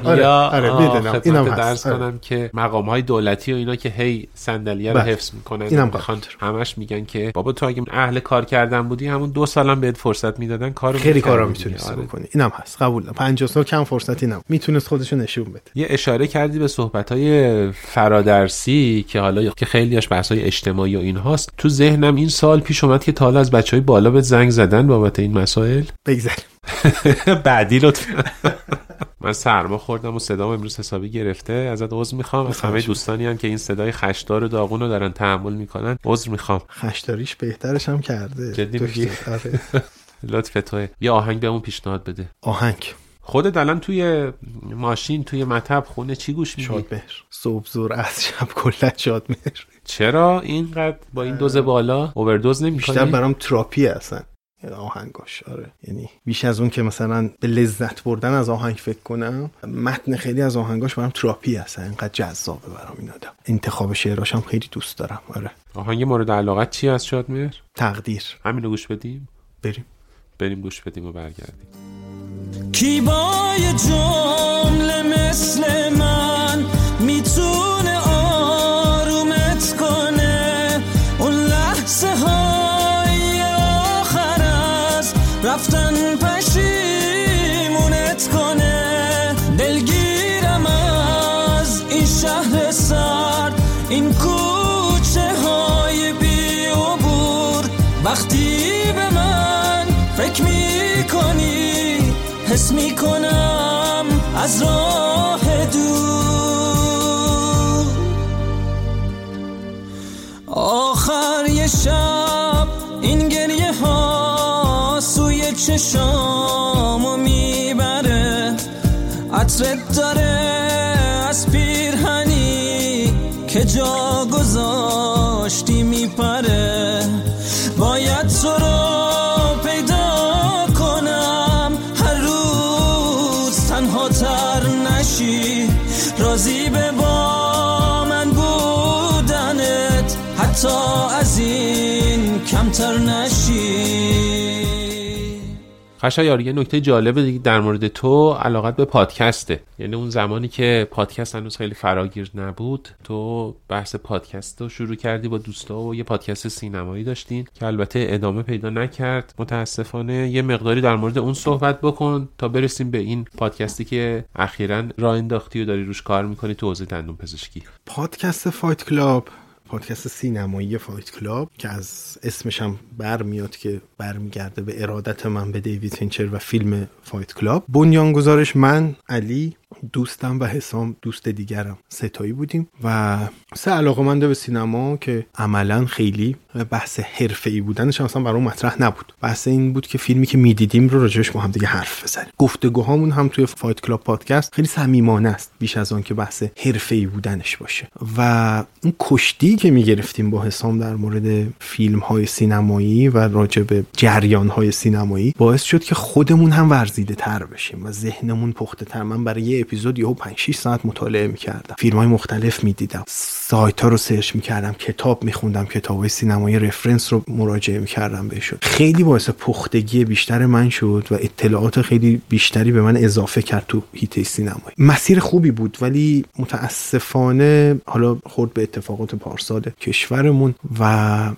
Speaker 3: آره،
Speaker 1: یا
Speaker 3: آره، می‌دونم. اینم.
Speaker 1: درس
Speaker 3: آره.
Speaker 1: کنم که مقام های دولتی و اینا که هی صندلیه رو
Speaker 3: بله.
Speaker 1: حفظ می‌کنن
Speaker 3: اینم
Speaker 1: همش میگن که بابا تو اگه اهل کار کردن بودی همون دو سالم بهت فرصت می‌دادن کارو
Speaker 3: خیلی کارا. می‌تونست
Speaker 1: آره.
Speaker 3: بکنی اینم هست قبول دارم 50 سال کم فرصتی نبود می‌تونست خودشو نشون بده
Speaker 1: یه اشاره کردی به صحبت های فرادرسی که حالا که خیلیش بحث های اجتماعی و این هاست تو ذهنم این سال پیش اومد که تا حالا از بچه های بالا به زنگ زدن بابت این مسائل
Speaker 3: بگذاریم
Speaker 1: بعدی لطفا. من سرما خوردم و صدام امروز حسابی گرفته. ازت عذر می‌خوام. از همه دوستانی هم که این صدای خشدار و داغون رو دارن تحمل می‌کنن عذر می‌خوام.
Speaker 3: خشداریش بهترش هم کرده.
Speaker 1: جدی. میگی؟
Speaker 3: آره.
Speaker 1: لطف توه. یه آهنگ بهمون پیشنهاد بده.
Speaker 3: آهنگ.
Speaker 1: خودت الان توی ماشین توی مطب خونه چی گوش میدی؟
Speaker 3: شادمهر. صبح زور از شب کلا شادمهر.
Speaker 1: چرا اینقدر با این دوز بالا؟ اووردوز
Speaker 3: بیشتر
Speaker 1: نمی‌کنی
Speaker 3: برام تراپی هستن. آهنگاش. آره. یعنی بیش از اون که مثلا به لذت بردن از آهنگ فکر کنم متن خیلی از آهنگاش برام تراپی هستن اینقدر جذابه برام این آدم. انتخاب شعراش هم خیلی دوست دارم. آره.
Speaker 1: آهنگ مورد علاقت چی از شادمهر
Speaker 3: تقدیر.
Speaker 1: همینو گوش بدیم؟
Speaker 3: بریم.
Speaker 1: بریم گوش بدیم و برگردیم.
Speaker 2: کی با یه جمله مثل من می‌تونه از راه دور. آخر یه شب این گریه ها سوی چشامو می‌بره. عطرت
Speaker 1: خشایار یه نکته جالب دیگه در مورد تو علاقت به پادکسته. یعنی اون زمانی که پادکست هنوز خیلی فراگیر نبود تو بحث پادکست رو شروع کردی با دوستا و یه پادکست سینمایی داشتین که البته ادامه پیدا نکرد. متاسفانه یه مقداری در مورد اون صحبت بکن تا برسیم به این پادکستی که اخیرا راه انداختی و داری روش کار می‌کنی تو حوزه دندون پزشکی.
Speaker 3: پادکست Fight Club. پادکست سینمایی Fight Club که از اسمش هم برمیاد که برمیگرده به ارادت من به دیوید فینچر و فیلم Fight Club. بنیانگذارش من علی دوستم و حسام دوست دیگرم سه تایی بودیم و سه علاقه منده به سینما که عملا خیلی بحث حرفه ای بودنش اصلا برام مطرح نبود. بحث این بود که فیلمی که می‌دیدیم رو راجعش با هم دیگه حرف بزنیم. گفتگوهامون هم توی Fight Club پادکست خیلی صمیمانه است بیش از آن که بحث حرفه ای بودنش باشه. و اون کشتی که می‌گرفتیم با حسام در مورد فیلم های سینمایی و راجع به جریان های سینمایی باعث شد که خودمون هم ورزیده تر بشیم و ذهنمون پخته تر من برای یه اپیزود یهو 5 6 ساعت مطالعه می‌کردم. فیلم های مختلف می‌دیدم. سایت ها رو search می‌کردم کتاب میخوندم کتاب های سینمایی reference رو مراجعه می‌کردم بهشون. خیلی باعث پختگی بیشتر من شد و اطلاعات خیلی بیشتری به من اضافه کرد تو هیته سینمایی. مسیر خوبی بود ولی متاسفانه حالا خورد به اتفاقات پارسال کشورمون و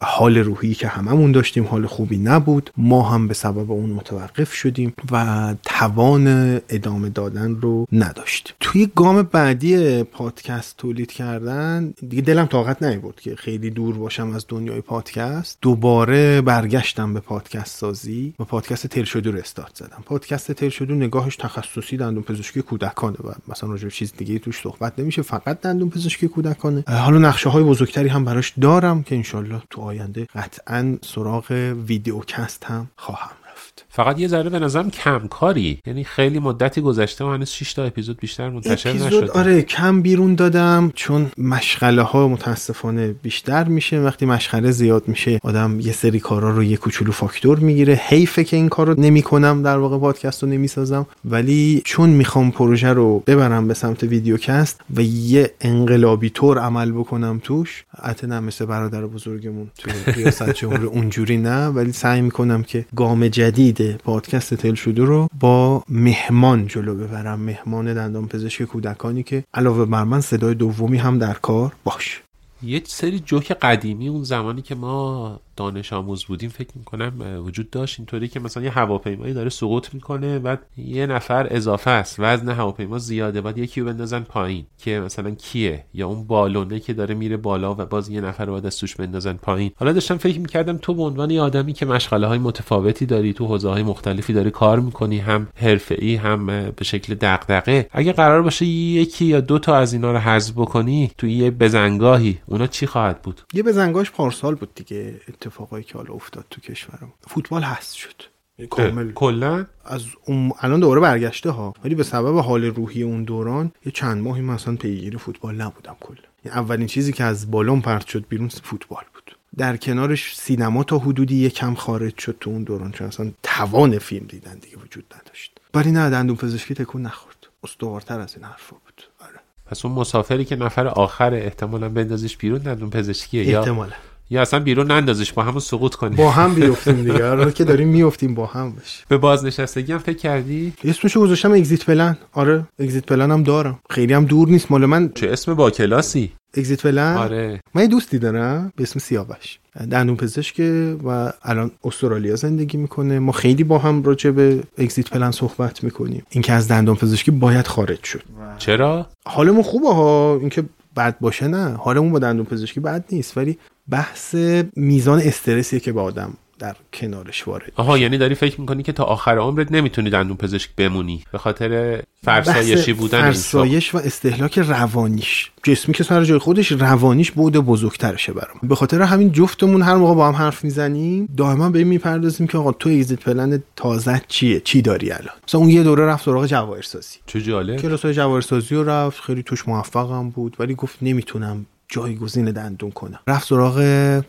Speaker 3: حال روحی که هممون داشتیم حال خوبی نبود. ما هم به سبب اون متوقف شدیم و توان ادامه دادن رو نداشتیم توی گام بعدی پادکست تولید کردن دیگه دلم طاقت نیورد که خیلی دور باشم از دنیای پادکست. دوباره برگشتم به پادکست سازی و پادکست تل شدو رو استارت زدم. پادکست تل شدو نگاهش تخصصی دندون پزشکی کودکانه و مثلا راجع چیز دیگه توش صحبت نمیشه فقط دندون پزشکی کودکانه. حالا نقشه های بزرگتری هم براش دارم که انشالله تو آینده قطعا سراغ ویدیوکست هم خواهم رفت.
Speaker 1: فقط یه ذره به نظرم کمکاری. یعنی خیلی مدتی گذشته و هنوز 6 تا اپیزود بیشتر منتشر
Speaker 3: اپیزود
Speaker 1: نشده.
Speaker 3: آره کم بیرون دادم چون مشغله ها متاسفانه بیشتر میشه. وقتی مشغله زیاد میشه آدم یه سری کارا رو یه کوچولو فاکتور می‌گیره. حیفه که این کار رو نمی‌کنم در واقع پادکست رو نمی‌سازم. ولی چون می‌خوام پروژه رو ببرم به سمت ویدیوکست و یه انقلابی طور عمل بکنم توش حتی نه مثل برادر بزرگمون توی ریاست جمهوری اونجوری نه. ولی سعی می‌کنم که گام جدید پادکست تل شده رو با مهمان جلو ببرم. مهمان دندان پزشک کودکانی که علاوه بر من صدای دومی هم در کار. باش.
Speaker 1: یه سری جوک قدیمی اون زمانی که ما دانش آموز بودیم فکر می‌کنم وجود داشت. اینطوری که مثلا یه هواپیمایی داره سقوط می‌کنه بعد یه نفر اضافه است. وزن هواپیما زیاده بعد یکی رو بندازن پایین. که مثلا کیه؟ یا اون بالونه که داره میره بالا و باز یه نفر رو باید از توش بندازن پایین. حالا داشتم فکر می‌کردم تو به عنوان یه آدمی که مشغله های متفاوتی داری تو حوزه های مختلفی داری کار می‌کنی هم حرفه‌ای هم به شکل دغدغه. اگه قرار باشه یکی یا دو تا از اینا رو حذف بکنی تو یه بزنگاهی اونا چی خواهد بود؟
Speaker 3: یه بزنگاهش پارسال بود دیگه. اتفاقایی که حالا افتاد تو کشورم. فوتبال هست شد. کامل.
Speaker 1: کلا؟
Speaker 3: از اون الان دوباره برگشته ها. ولی به سبب حال روحی اون دوران یه چند ماهی من اصلا پیگیر فوتبال نبودم کلا. یعنی اولین چیزی که از بالون پرت شد بیرون فوتبال بود. در کنارش سینما تا حدودی یکم خارج شد تو اون دوران چون اصلا توان فیلم دیدن دیگه وجود نداشت. ولی نه دندون پزشکی تکون نخورد. استوارتر از این حرفا بود. آره.
Speaker 1: پس اون مسافری که نفر آخر احتمالا بندازیش بیرون دندون پزشکیه یا
Speaker 3: احتمالا.
Speaker 1: یا اصلا بیرون نندازش با همون سقوط کنی.
Speaker 3: با هم بیفتیم دیگه. آره که داریم میفتیم با هم باشه
Speaker 1: به بازنشستگی هم فکر کردی؟
Speaker 3: اسمشو گذاشتم اگزیت پلن آره اگزیت پلن هم دارم. خیلی هم دور نیست. مال من
Speaker 1: چه اسم با کلاسی؟
Speaker 3: اگزیت پلن
Speaker 1: آره.
Speaker 3: من یه دوستی دارم به اسم سیاوش. دندون پزشکه و الان استرالیا زندگی می‌کنه. ما خیلی با هم راجع به اگزیت پلن صحبت می‌کنیم. اینکه از دندون پزشکی باید خارج شد.
Speaker 1: چرا؟
Speaker 3: حالمون خوبه ها. اینکه بد باشه نه. حالمون با دندون پزشکی بد نیست ولی بحث میزان استرسیه که با آدم در کنارش وارد
Speaker 1: آها یعنی داری فکر می‌کنی که تا آخر عمرت نمی‌تونی دندون پزشک بمونی به خاطر فرسایشی بودن.
Speaker 3: فرسایش و استهلاک روانیش. جسمی که سر جای خودش روانیش بود بزرگترشه برام. به خاطر همین جفتمون هر موقع با هم حرف می‌زنیم دائما به این می‌پردازیم که آقا تو اگزیت پلن تازه چیه؟ چی داری الان؟ مثلا اون یه دوره رفت سراغ جواهرسازی.
Speaker 1: چه جالب.
Speaker 3: کلاس جواهرسازی رو رفت خیلی توش موفقم بود ولی گفت نمی‌تونم جایگزین دندون کنم رفت سراغ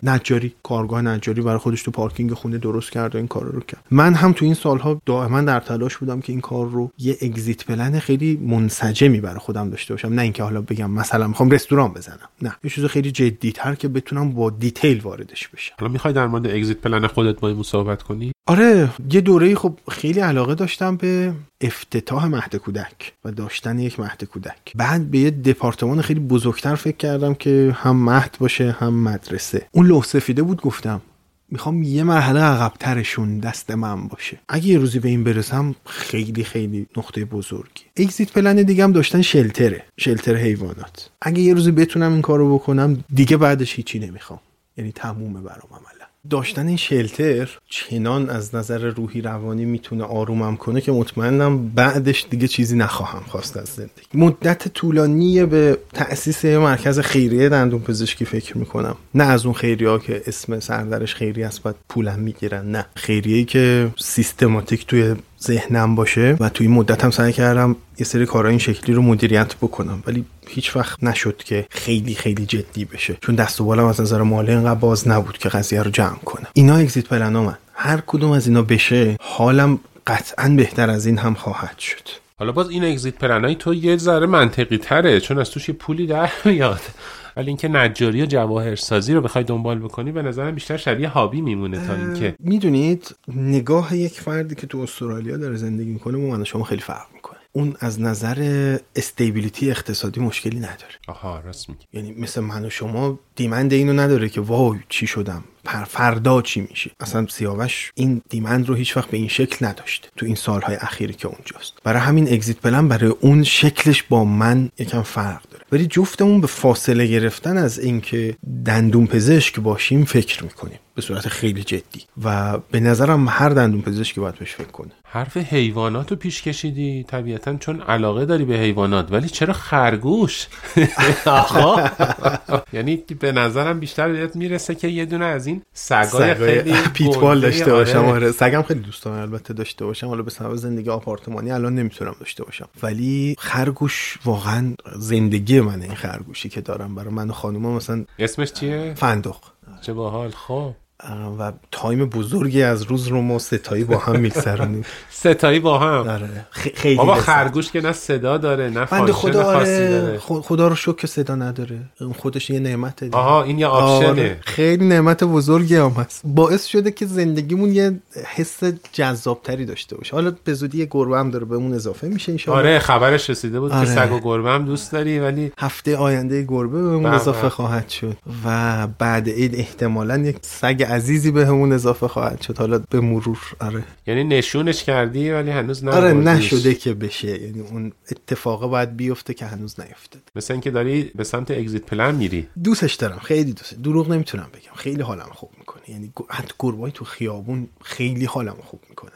Speaker 3: نجاری. کارگاه نجاری برای خودش تو پارکینگ خونه درست کرد و این کار رو کرد. من هم تو این سالها دائما در تلاش بودم که این کار رو یه exit plan خیلی منسجمی برای خودم داشته باشم. نه اینکه حالا بگم مثلا می‌خوام رستوران بزنم. نه. یه چیز خیلی جدیتر که بتونم با detail واردش بشم.
Speaker 1: حالا می‌خوای در مورد exit plan خودت با این صحبت کنی؟
Speaker 3: آره. یه دوره خب خیلی علاقه داشتم به افتتاح مهد کودک و داشتن یک مهد کودک. بعد به یه دپارتمان خیلی بزرگتر فکر کردم که هم مهد باشه هم مدرسه. اون لوح سفیده بود گفتم می‌خوام یه مرحله عقبترشون دست من باشه. اگه یه روزی به این برسم خیلی خیلی نقطه بزرگی. اگزیت پلن دیگه هم داشتن شلتره شلتر حیوانات. اگه یه روزی بتونم این کارو بکنم دیگه بعدش هیچی نمی‌خوام. یعنی تمومه برام عملا. داشتن این شلتر چنان از نظر روحی روانی می‌تونه آرومم کنه که مطمئنم بعدش دیگه چیزی نخواهم خواست از زندگی. مدت طولانی به تأسیس مرکز خیریه دندون پزشکی فکر می‌کنم. نه از اون خیریه که اسم سردرش خیریه است بعد پولم می‌گیرن نه. خیریه که سیستماتیک توی ذهنم باشه و توی این مدت هم سعی کردم یه سری کارهای این شکلی رو مدیریت بکنم. ولی هیچ وقت نشد که خیلی خیلی جدی بشه. چون دست و بالم از نظر مالی اینقدر باز نبود که قضیه رو جمع کنم. اینا اگزیت پلن هر کدوم از اینا بشه حالم قطعا بهتر از این هم خواهد شد.
Speaker 1: حالا باز این اگزیت پلنای تو یه ذره منطقی تره چون از توش یه پولی در میاد. ولی اینکه نجاری و جواهرسازی رو بخوای دنبال بکنی به نظرم بیشتر شبیه هابی میمونه تا اینکه.
Speaker 3: می‌دونید نگاه یک فردی که تو استرالیا داره زندگی می‌کنه با من شما خیلی فرق می‌کنه. اون از نظر استیبیلیتی اقتصادی مشکلی نداره.
Speaker 1: آها راست میگی.
Speaker 3: یعنی مثل من و شما دیمند اینو نداره که وای چی شدم. فردا چی میشه؟ اصلا سیاوش این دیمند رو هیچ وقت به این شکل نداشته تو این سالهای اخیری که اونجاست. برای همین اگزیت پلن برای اون شکلش با من یکم فرق داره. ولی جفتمون به فاصله گرفتن از اینکه دندون پزشک باشیم فکر می‌کنیم. به صورت خیلی جدی. و به نظرم هر دندون پزشکی باید بهش فکر کنه.
Speaker 1: حرف حیوانات رو پیش کشیدی؟ طبیعتا چون علاقه داری به حیوانات ولی چرا خرگوش؟ آقا یعنی به نظرم بیشتر بهت می‌رسه که یه دونه از این سگای خیلی pitbull
Speaker 3: داشته باشم
Speaker 1: آره.
Speaker 3: آره. سگم خیلی دوست دارم البته داشته باشم حالا به سبب زندگی آپارتمانی الان نمی‌تونم داشته باشم. ولی خرگوش واقعا زندگی منه این خرگوشی که دارم برای من و خانومم. مثلا
Speaker 1: اسمش چیه؟
Speaker 3: فندق.
Speaker 1: چه باحال. خب.
Speaker 3: و تایم بزرگی از روز رو ما سه تایی با هم میگذرونیم.
Speaker 1: سه تایی با هم.
Speaker 3: آره. خیلی
Speaker 1: بابا خرگوش که نه صدا داره نه function
Speaker 3: خدا آره. خدا رو شکر که صدا نداره. اون خودش یه نعمته دیگه.
Speaker 1: آها این یه آپشنه.
Speaker 3: آره، خیلی نعمت بزرگی هم هست. باعث شده که زندگیمون یه حس جذابتری داشته باشه. حالا به زودی یه گربه هم داره بهمون اضافه میشه ان
Speaker 1: آره خبرش رسیده بود
Speaker 3: آره.
Speaker 1: که سگ و گربه هم دوست داری ولی
Speaker 3: هفته آینده گربه بهمون
Speaker 1: بله.
Speaker 3: اضافه خواهد شد. و بعد عید احتمالا یک سگ عزیزی بهمون اضافه خواهد شد. حالا به مرور آره.
Speaker 1: یعنی نشونش کردی ولی هنوز نه
Speaker 3: آره نشده که بشه. یعنی اون اتفاقه باید بیفته که هنوز نیفتاد
Speaker 1: مثل اینکه داری به سمت اگزیت پلن میری.
Speaker 3: دوستش دارم. خیلی دوست. دروغ نمی‌تونم بگم. خیلی حالم خوب می‌کنه. یعنی حتی گربای تو خیابون خیلی حالم خوب می‌کنه.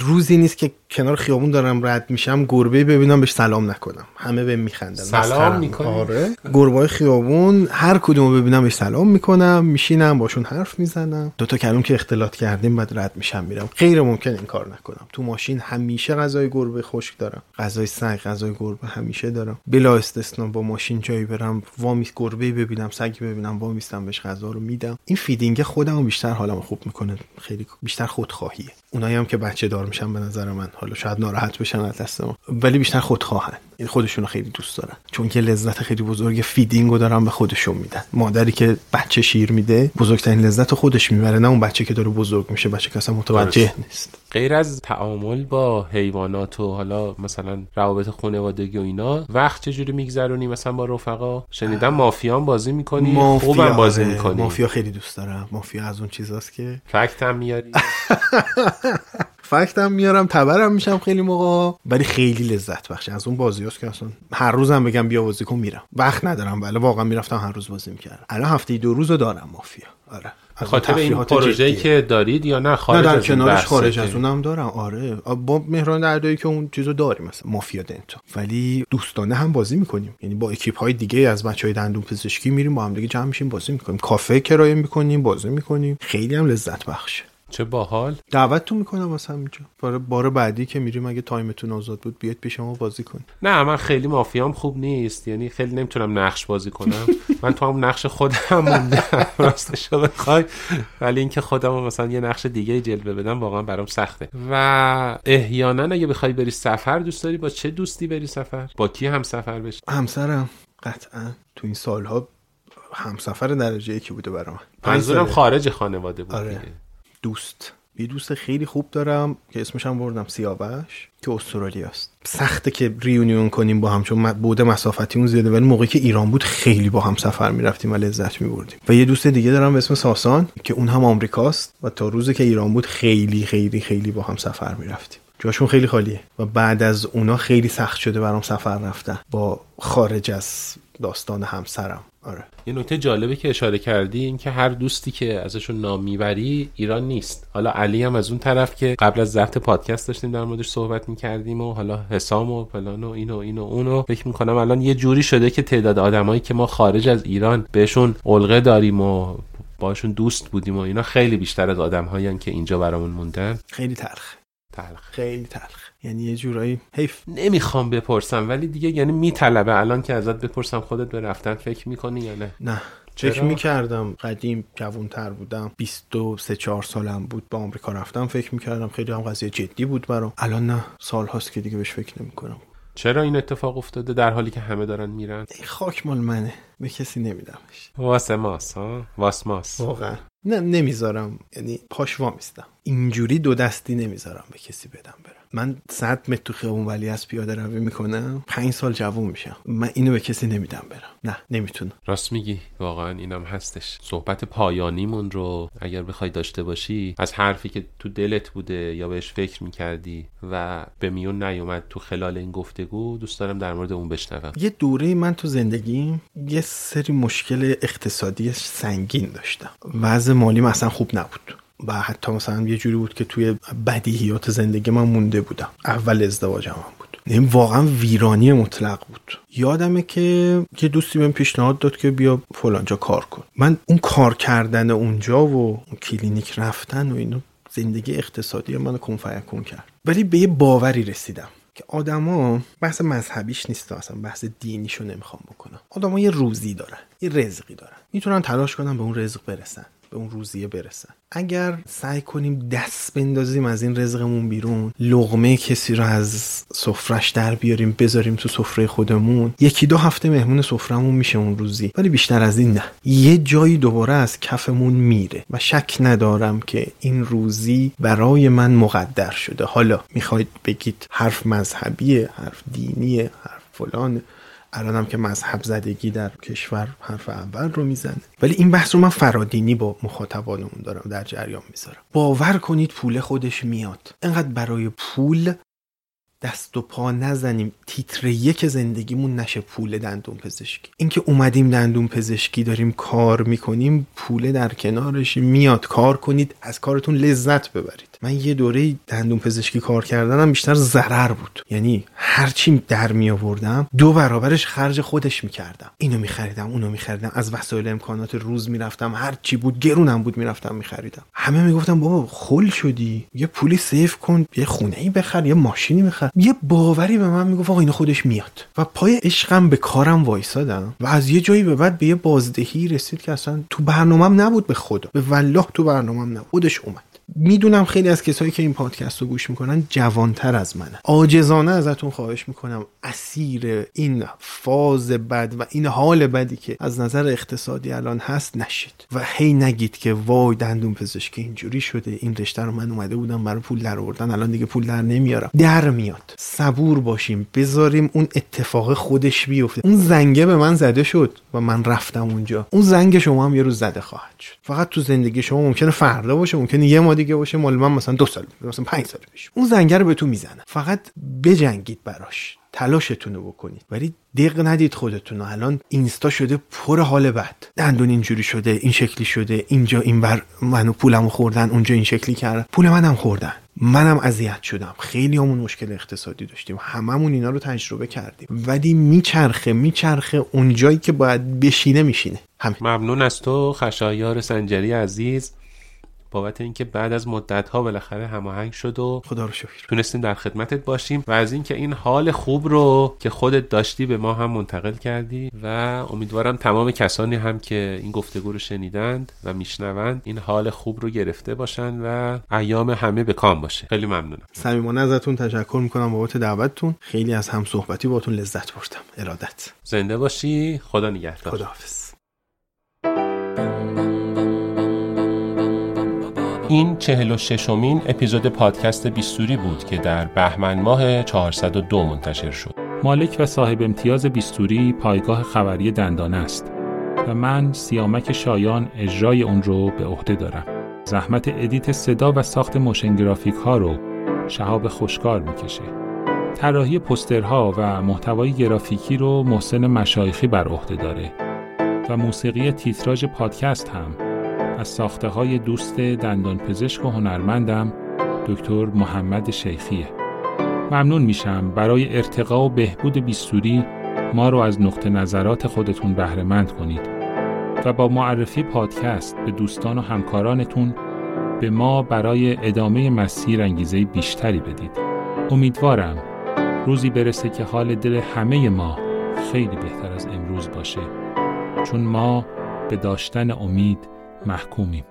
Speaker 3: روزی نیست که کنار خیابون دارم رد میشم گربه ببینم بهش سلام نکنم. همه به میخندن.
Speaker 1: سلام. می‌کنی؟
Speaker 3: آره. گربای خیابون هر کدومو ببینم بهش سلام می‌کنم میشینم باشون حرف می‌زنم. دوتا کلمه که اختلاط کردیم بعد رد میشم میرم. غیر ممکن این کار نکنم. تو ماشین همیشه غذای گربه خشک دارم. غذای سگ غذای گربه همیشه دارم. بلا استثنا با ماشین جایی برم وامیس گربه ببینم سگی ببینم وامیستم بهش غذا رو میدم. این feeding خودمو بیشتر حالمو خوب می‌کنه. خیلی بیشتر خودخواهیه. اونایی هم که بچه دار میشن به نظر من. حالا شاید ناراحت بشن از دست ما. ولی بیشتر خودخواهن. خودشون خیلی دوست دارن. چون که لذت خیلی بزرگ feeding رو دارن به خودشون میدن. مادری که بچه شیر میده بزرگترین لذت رو خودش می‌بره نه اون بچه که داره بزرگ میشه بچه که اصلا متوجه نیست.
Speaker 1: غیر از تعامل با حیوانات و حالا مثلا روابط خانوادگی و اینا وقت چجوری میگذرونی؟ مثلا با رفقا؟ شنیدم مافیا هم بازی می‌کنی؟ خوبم بازی
Speaker 3: آره.
Speaker 1: می‌کنی.
Speaker 3: مافیا خیلی دوست دارم. مافیا از اون چیزاست که
Speaker 1: fact هم میاری؟
Speaker 3: فکتم میارم تبرم میشم خیلی موقع ولی خیلی لذت بخشه. از اون بازی هست که اصلا هر روزم بگم بیا بازی کن میرم. وقت ندارم. ولی واقعا می‌رفتم هر روز بازی می‌کردم. الان هفته دو روز رو دارم مافیا. آره.
Speaker 1: خاطر این پروژه‌ای. که دارید یا نه؟
Speaker 3: نه
Speaker 1: خارج
Speaker 3: در
Speaker 1: از
Speaker 3: کنارش خارج از اونم دارم. آره. با مهران دردایی که اون چیزو داریم مثلا. مافیا دنتو ولی دوستانه هم بازی می‌کنیم. یعنی با اکیپ های دیگه از بچه های دندون پزشکی میریم با هم دیگه جمع میشیم بازی می‌کنیم. کافه کرایه می‌کنیم بازی می‌کنیم. خیلی هم لذت بخشه.
Speaker 1: چه باحال.
Speaker 3: دعوتتون می‌کنم واسه همینجا. بار بار بعدی که میریم اگه تایمتون آزاد بود بیاید پیش ما بازی کنیم.
Speaker 1: نه من خیلی مافیام خوب نیست. یعنی خیلی نمی‌تونم نقش بازی کنم. من تو هم نقش خودم موندم. راستش رو بخوای. ولی اینکه خودم مثلا یه نقش دیگه جلوه بدم واقعا برام سخته. و احیانا اگه بخوای بری سفر دوست داری با چه دوستی بری سفر؟ با کی هم سفر بشی؟
Speaker 3: همسرم. قطعا. تو این سالها همسفر درجه یکی بوده برام
Speaker 1: منظورم خارج خانواده بود
Speaker 3: آره.
Speaker 1: دیگه.
Speaker 3: دوست. یه دوست خیلی خوب دارم که اسمش هم بردم سیاوش که استرالیاست. سخته که ریونیون کنیم با هم چون م- بود مسافتیمون زیاده ولی موقعی که ایران بود خیلی با هم سفر می‌رفتیم و لذت میبردیم. و یه دوست دیگه دارم به اسم ساسان که اون هم آمریکاست و تا روزی که ایران بود خیلی خیلی خیلی با هم سفر می‌رفتیم. جاشون خیلی خالیه و بعد از اونا خیلی سخت شده برام سفر رفتن با خارج از داستان همسرم. آره.
Speaker 1: یه نکته جالبه که اشاره کردی این که هر دوستی که ازشون نام می‌بری ایران نیست. حالا علی هم از اون طرف که قبل از ضبط پادکست داشتیم در موردش صحبت می‌کردیم و حالا حسام و فلان و اینو اینو اونو. فکر می‌کنم الان یه جوری شده که تعداد آدمایی که ما خارج از ایران بهشون علقه داریم و باشون دوست بودیم و اینا خیلی بیشتر از آدم که اینجا برامون موندن.
Speaker 3: خیلی تلخ.
Speaker 1: تلخ.
Speaker 3: خیلی تلخ. یعنی یه جورایی حیف.
Speaker 1: نمی‌خوام بپرسم ولی دیگه یعنی میطلبه. الان که ازت بپرسم خودت به رفتن فکر می‌کنی یا نه؟
Speaker 3: نه؟ فکر می‌کردم. قدیم جوانتر بودم. 23 4 سالم بود با آمریکا رفتم. فکر می‌کردم خیلی هم قضیه جدی بود برام. الان نه. سال هاست که دیگه بهش فکر نمی‌کنم.
Speaker 1: چرا این اتفاق افتاده در حالی که همه دارن میرن؟
Speaker 3: این خاک مال منه. به کسی نمیدمش.
Speaker 1: واسه ماس ها؟ واس ماس
Speaker 3: واقعا. نه نمی‌ذارم. یعنی پاش وامیستم. اینجوری دو دستی نمی‌ذارم به کسی بدم برم. من 100 متر تو خیابون ولی از پیاده روی می‌کنم. پنج سال جوون میشم. من اینو به کسی نمیدم برم. نه نمی‌تونم.
Speaker 1: راست میگی. واقعا اینم هستش. صحبت پایانیمون رو اگر بخوای داشته باشی از حرفی که تو دلت بوده یا بهش فکر می‌کردی و به میون نیومد تو خلال این گفتگو دوست دارم در مورد اون بشنوم.
Speaker 3: یه دوره من تو زندگیم یه سری مشکل اقتصادی سنگین داشتم. وضع مالی اصلا خوب نبود. و حتی مثلا یه جوری بود که توی بدیهیات زندگی من مونده بودم. اول ازدواجم هم بود. این واقعا ویرانی مطلق بود. یادمه که یه دوستی بهم پیشنهاد داد که بیا فلانجا کار کن. من اون کار کردن اونجا و اون کلینیک رفتن و اینو زندگی اقتصادی منو کنفیکون کرد. ولی به یه باوری رسیدم که آدما بحث مذهبیش نیست اصلا بحث دینیشو نمی‌خوام بکنم. آدما یه روزی دارن یه رزقی دارن. می‌تونن تلاش کنن به اون رزق برسن. به اون روزیه برسن. اگر سعی کنیم دست بندازیم از این رزقمون بیرون لغمه کسی رو از سفرش در بیاریم بذاریم تو سفره خودمون یکی دو هفته مهمون سفرمون میشه اون روزی. ولی بیشتر از این نه. یه جایی دوباره از کفمون میره و شک ندارم که این روزی برای من مقدر شده. حالا می‌خواید بگید حرف مذهبیه حرف دینیه حرف فلان الانم که مذهب زدگی در کشور حرف اول رو می‌زنه. ولی این بحث رو من فرادینی با مخاطبانمون دارم در جریان می‌ذارم. باور کنید پول خودش میاد. انقدر برای پول دست و پا نزنیم تیتر یک زندگیمون نشه پول دندون پزشکی. اینکه اومدیم دندون پزشکی داریم کار می‌کنیم پول در کنارش میاد. کار کنید از کارتون لذت ببرید. من یه دوره دندون پزشکی کار کردنم بیشتر ضرر بود. یعنی هرچی در می آوردم دو برابرش خرج خودش می‌کردم. اینو میخریدم اونو میخریدم. از وسایل امکانات روز می‌رفتم هر چی بود گرونم بود می‌رفتم میخریدم. همه می‌گفتم بابا خل شدی. یه پولی سیف کن یه خونه ای بخر یه ماشینی بخر. یه باوری به من می‌گفت آقا اینو خودش میاد. و پای عشقم به کارم وایسادم و از یه جایی به بعد به یه بازدهی رسید که اصلا تو برنامهم نبود به خدا. به والله تو برنامهم نبود. خودش اومد. می‌دونم خیلی از کسایی که این پادکست رو گوش می‌کنن جوانتر از منه عاجزانه ازتون خواهش می‌کنم اسیر این فاز بد و این حال بدی که از نظر اقتصادی الان هست نشید. و هی نگید که وای دندون پزشکی اینجوری شده. این رشته رو من اومده بودم برای پول در آوردن الان دیگه پول در نمیارم. در میاد. صبور باشیم. بذاریم اون اتفاق خودش بیفته. اون زنگه به من زده شد و من رفتم اونجا. اون زنگ شما هم یه روز زده خواهد شد. فقط تو زندگی شما ممکنه فردا باشه. ممکنه یه ما دیگه باشه مال من مثلا دو سال مثلا پنج سال پیش. اون زنگه رو به تو می‌زنه فقط بجنگید براش. تلاشتون رو بکنید. ولی دق ندید خودتون الان اینستا شده پر حال بد. دندون اینجوری شده این شکلی شده اینجا این بر منو پولمو خوردن اونجا این شکلی کردن. پول منم خوردن. منم اذیت شدم. خیلی همون مشکل اقتصادی داشتیم. هممون اینا رو تجربه کردیم. ولی میچرخه میچرخه اونجایی که باید بشینه میشینه. همین.
Speaker 1: ممنون از تو خشایار سنجری عزیز. بابت اینکه بعد از مدت ها بالاخره هماهنگ شد و
Speaker 3: خدا رو شکر.
Speaker 1: تونستیم در خدمتت باشیم و از اینکه این حال خوب رو که خودت داشتی به ما هم منتقل کردی و امیدوارم تمام کسانی هم که این گفتگو رو شنیدند و میشنوند این حال خوب رو گرفته باشن و ایام همه به کام باشه. خیلی ممنونم.
Speaker 3: صمیمانه ازتون تشکر می‌کنم بابت دعوتتون. خیلی از هم صحبتی باتون لذت بردم. ارادت.
Speaker 1: زنده باشی. خدا نگهدار.
Speaker 3: خداحافظ.
Speaker 1: این چهل و ششمین اپیزود پادکست بیستوری بود که در بهمن ماه 402 منتشر شد. مالک و صاحب امتیاز بیستوری پایگاه خبری دندانه است و من سیامک شایان اجرای اون رو به عهده دارم. زحمت edit صدا و ساخت motion graphic ها رو شهاب خوشکار می‌کشه. طراحی پوسترها و محتوای گرافیکی رو محسن مشایخی بر عهده داره و موسیقی تیتراژ پادکست هم از ساخته های دوست دندان پزشک و هنرمندم دکتر محمد شیخیه. ممنون میشم برای ارتقا و بهبود بیستوری ما رو از نقطه نظرات خودتون بهرهمند کنید و با معرفی پادکست به دوستان و همکارانتون به ما برای ادامه مسیر انگیزه بیشتری بدید. امیدوارم روزی برسه که حال دل همه ما خیلی بهتر از امروز باشه. چون ما به داشتن امید محكومين